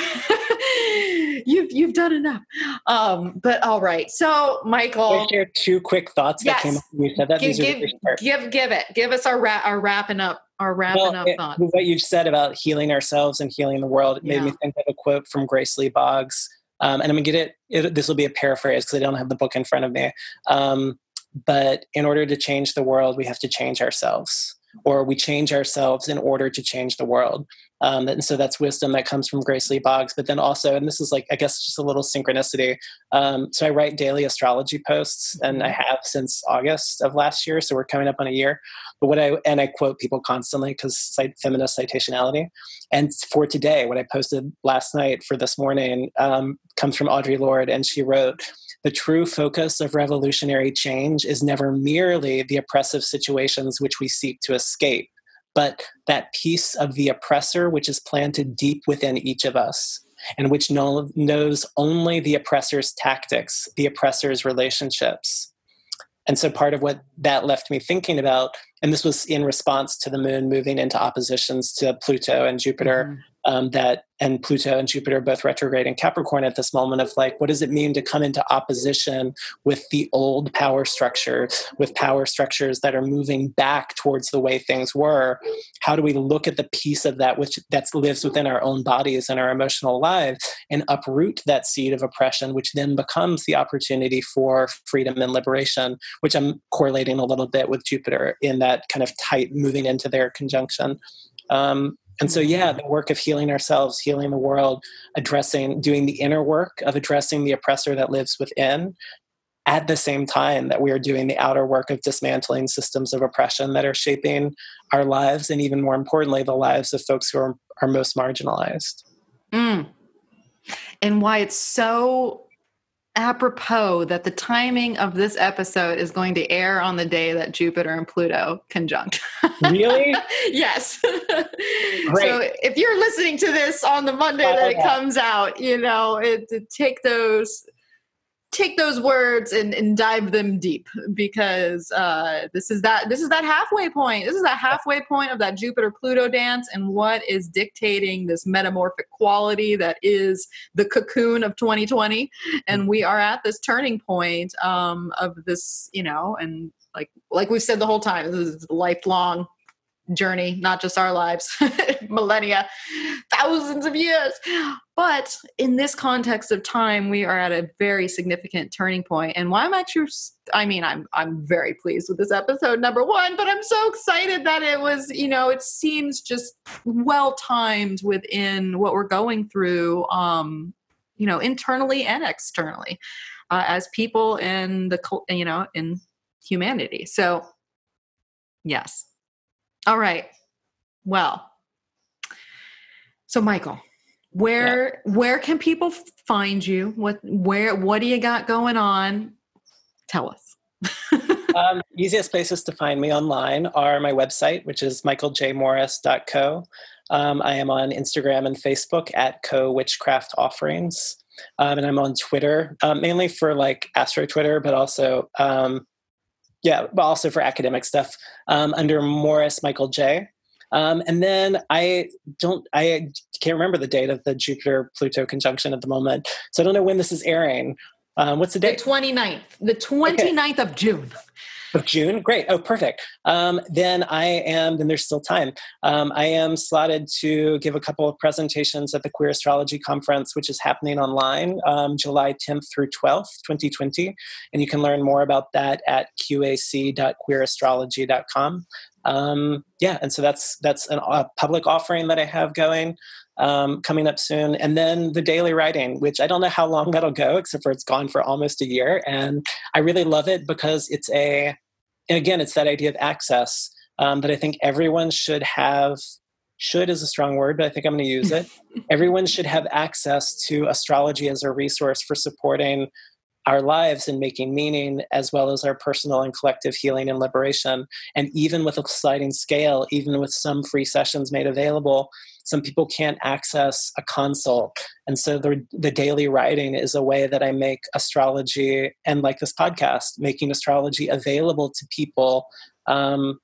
A: you've you've done enough. Um, but all right. So, Michael,
B: share two quick thoughts
A: yes.
B: that came up when you said that.
A: Give, give, give, give it. Give us our ra- our wrapping up our wrapping well, up it, thoughts.
B: What you said about healing ourselves and healing the world it yeah. made me think of a quote from Grace Lee Boggs. Um, and I'm gonna get it, it this will be a paraphrase because I don't have the book in front of me. Um, but in order to change the world, we have to change ourselves or we change ourselves in order to change the world. Um, and so that's wisdom that comes from Grace Lee Boggs. But then also, and this is like, I guess, just a little synchronicity. Um, so I write daily astrology posts, and I mm-hmm. have since August of last year. So we're coming up on a year. But what I, and I quote people constantly because feminist citationality. And for today, what I posted last night for this morning um, comes from Audre Lorde, and she wrote, the true focus of revolutionary change is never merely the oppressive situations which we seek to escape, but that piece of the oppressor which is planted deep within each of us and which know, knows only the oppressor's tactics, the oppressor's relationships. And so part of what that left me thinking about, and this was in response to the moon moving into oppositions to Pluto and Jupiter, mm-hmm um, that and Pluto and Jupiter both retrograde in Capricorn at this moment of like, what does it mean to come into opposition with the old power structure, with power structures that are moving back towards the way things were? How do we look at the piece of that which that lives within our own bodies and our emotional lives and uproot that seed of oppression, which then becomes the opportunity for freedom and liberation, which I'm correlating a little bit with Jupiter in that kind of tight moving into their conjunction. Um, and so, yeah, the work of healing ourselves, healing the world, addressing, doing the inner work of addressing the oppressor that lives within, at the same time that we are doing the outer work of dismantling systems of oppression that are shaping our lives and even more importantly the lives of folks who are, are most marginalized
A: mm. and why it's so apropos that the timing of this episode is going to air on the day that Jupiter and Pluto conjunct.
B: Really?
A: yes. Great. so if you're listening to this on the Monday that it comes out, you know, it, it take those take those words and, and dive them deep because uh, this is that this is that halfway point. This is that halfway point of that jupiter pluto dance and what is dictating this metamorphic quality that is the cocoon of 2020 and we are at this turning point um, of this you know and like like we've said the whole time this is lifelong journey, not just our lives, millennia, thousands of years. But in this context of time, we are at a very significant turning point. And why I'm actually, I mean, I'm I'm very pleased with this episode number one, but I'm so excited that it was, you know, it seems just well timed within what we're going through, um, you know, internally and externally, uh, as people in the, you know, in humanity. So, yes, all right. Well, so Michael, where yeah. where can people find you? What where what do you got going on? Tell us.
B: um, easiest places to find me online are my website, which is michaeljmorris.co. Um, I am on Instagram and Facebook at Co Witchcraft Offerings. Um, and I'm on Twitter, um, mainly for like Astro Twitter, but also um, yeah, but also for academic stuff um, under Morris Michael J. Um, and then I don't, I can't remember the date of the Jupiter Pluto conjunction at the moment. So I don't know when this is airing. Um, what's the date?
A: The 29th, the 29th okay. of June
B: of June. Great. Oh, perfect. Um, then I am, then there's still time. Um, I am slotted to give a couple of presentations at the Queer Astrology Conference, which is happening online um, July 10th through 12th, 2020. And you can learn more about that at qac.queerastrology.com. Um, yeah, and so that's that's an, a public offering that I have going um, coming up soon. And then the daily writing, which I don't know how long that'll go, except for it's gone for almost a year. And I really love it because it's a, and again, it's that idea of access um, that I think everyone should have. Should is a strong word, but I think I'm going to use it. everyone should have access to astrology as a resource for supporting our lives and making meaning, as well as our personal and collective healing and liberation. And even with a sliding scale, even with some free sessions made available, some people can't access a consult and so the, the daily writing is a way that i make astrology and like this podcast making astrology available to people um,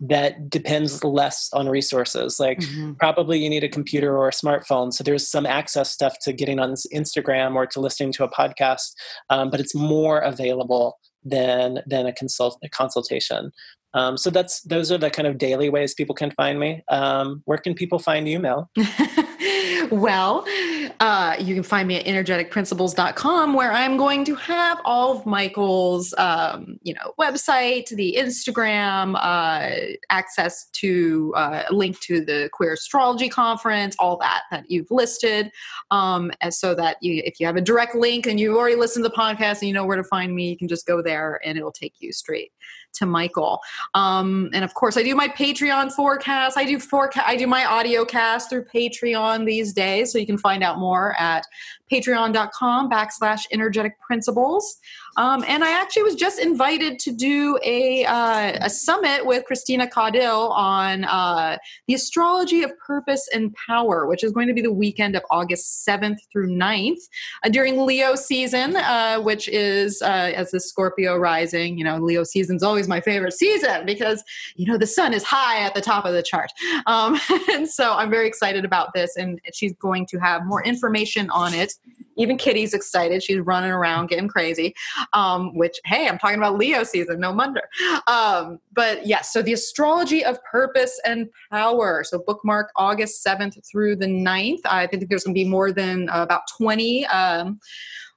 B: that depends less on resources. Like mm-hmm. probably you need a computer or a smartphone. So there's some access stuff to getting on Instagram or to listening to a podcast, um, but it's more available than than a consult a consultation. Um, so that's those are the kind of daily ways people can find me. Um, where can people find you, Mel?
A: well, uh, you can find me at energeticprinciples.com where I'm going to have all of Michael's, um, you know, website, the Instagram, uh, access to uh, a link to the Queer Astrology Conference, all that that you've listed. Um, and so that you, if you have a direct link and you've already listened to the podcast and you know where to find me, you can just go there and it'll take you straight to Michael. Um, and of course, I do my Patreon forecast. I do forecast. I do my audio cast through Patreon these days, so you can find out more at patreon.com backslash energetic principles. Um, and I actually was just invited to do a, uh, a summit with Christina Caudill on uh, the astrology of purpose and power, which is going to be the weekend of August 7th through 9th uh, during Leo season, uh, which is uh, as the Scorpio rising. You know, Leo season's always my favorite season because, you know, the sun is high at the top of the chart. Um, and so I'm very excited about this. And she's going to have more information on it even Kitty's excited. She's running around getting crazy. Um, which, hey, I'm talking about Leo season, no wonder. Um, but yes, so the astrology of purpose and power. So bookmark August 7th through the 9th. I think there's going to be more than uh, about 20. Um,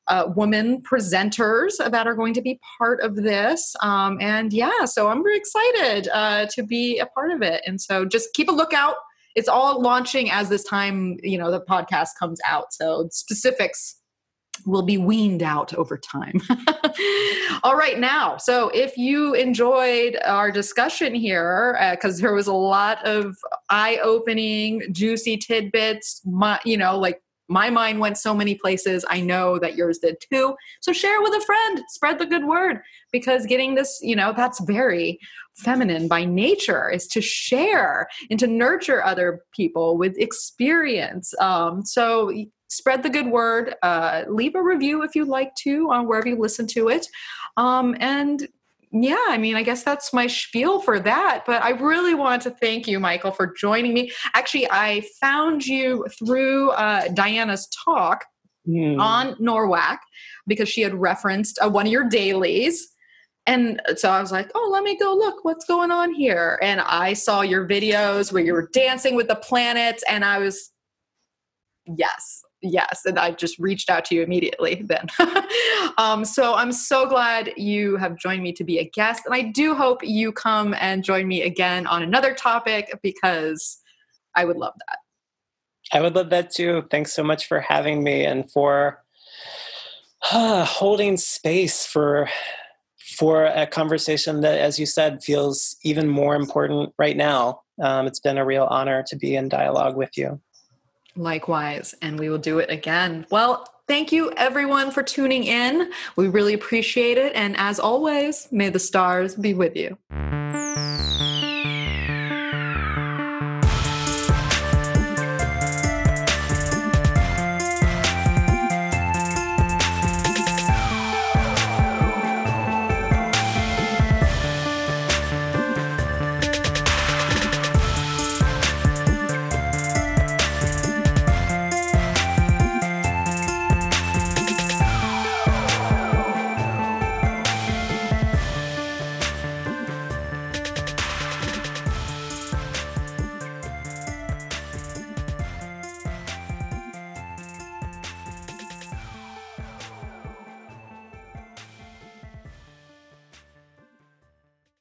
A: uh, women presenters that are going to be part of this. Um, and yeah, so I'm very excited uh, to be a part of it. And so just keep a lookout it's all launching as this time, you know, the podcast comes out. So specifics will be weaned out over time. All right, now, so if you enjoyed our discussion here, because uh, there was a lot of eye opening, juicy tidbits, my, you know, like my mind went so many places. I know that yours did too. So share with a friend, spread the good word because getting this, you know, that's very feminine by nature is to share and to nurture other people with experience. Um, so spread the good word. Uh, leave a review if you'd like to on wherever you listen to it. Um, and yeah, I mean, I guess that's my spiel for that. But I really want to thank you, Michael, for joining me. Actually, I found you through uh, Diana's talk mm. on NORWAC because she had referenced uh, one of your dailies. And so I was like, oh, let me go look. What's going on here. And I saw your videos where you were dancing with the planets, and I was, yes, yes. And i just reached out to you immediately then. Um, so i'm so glad you have joined me to be a guest and i do hope you come and join me again on another topic because i would love that.
B: I would love that too. Thanks so much for having me and for uh, holding space for for a conversation that as you said feels even more important right now um, it's been a real honor to be in dialogue with you
A: Likewise, and we will do it again. Well, thank you everyone for tuning in. We really appreciate it. And as always, may the stars be with you.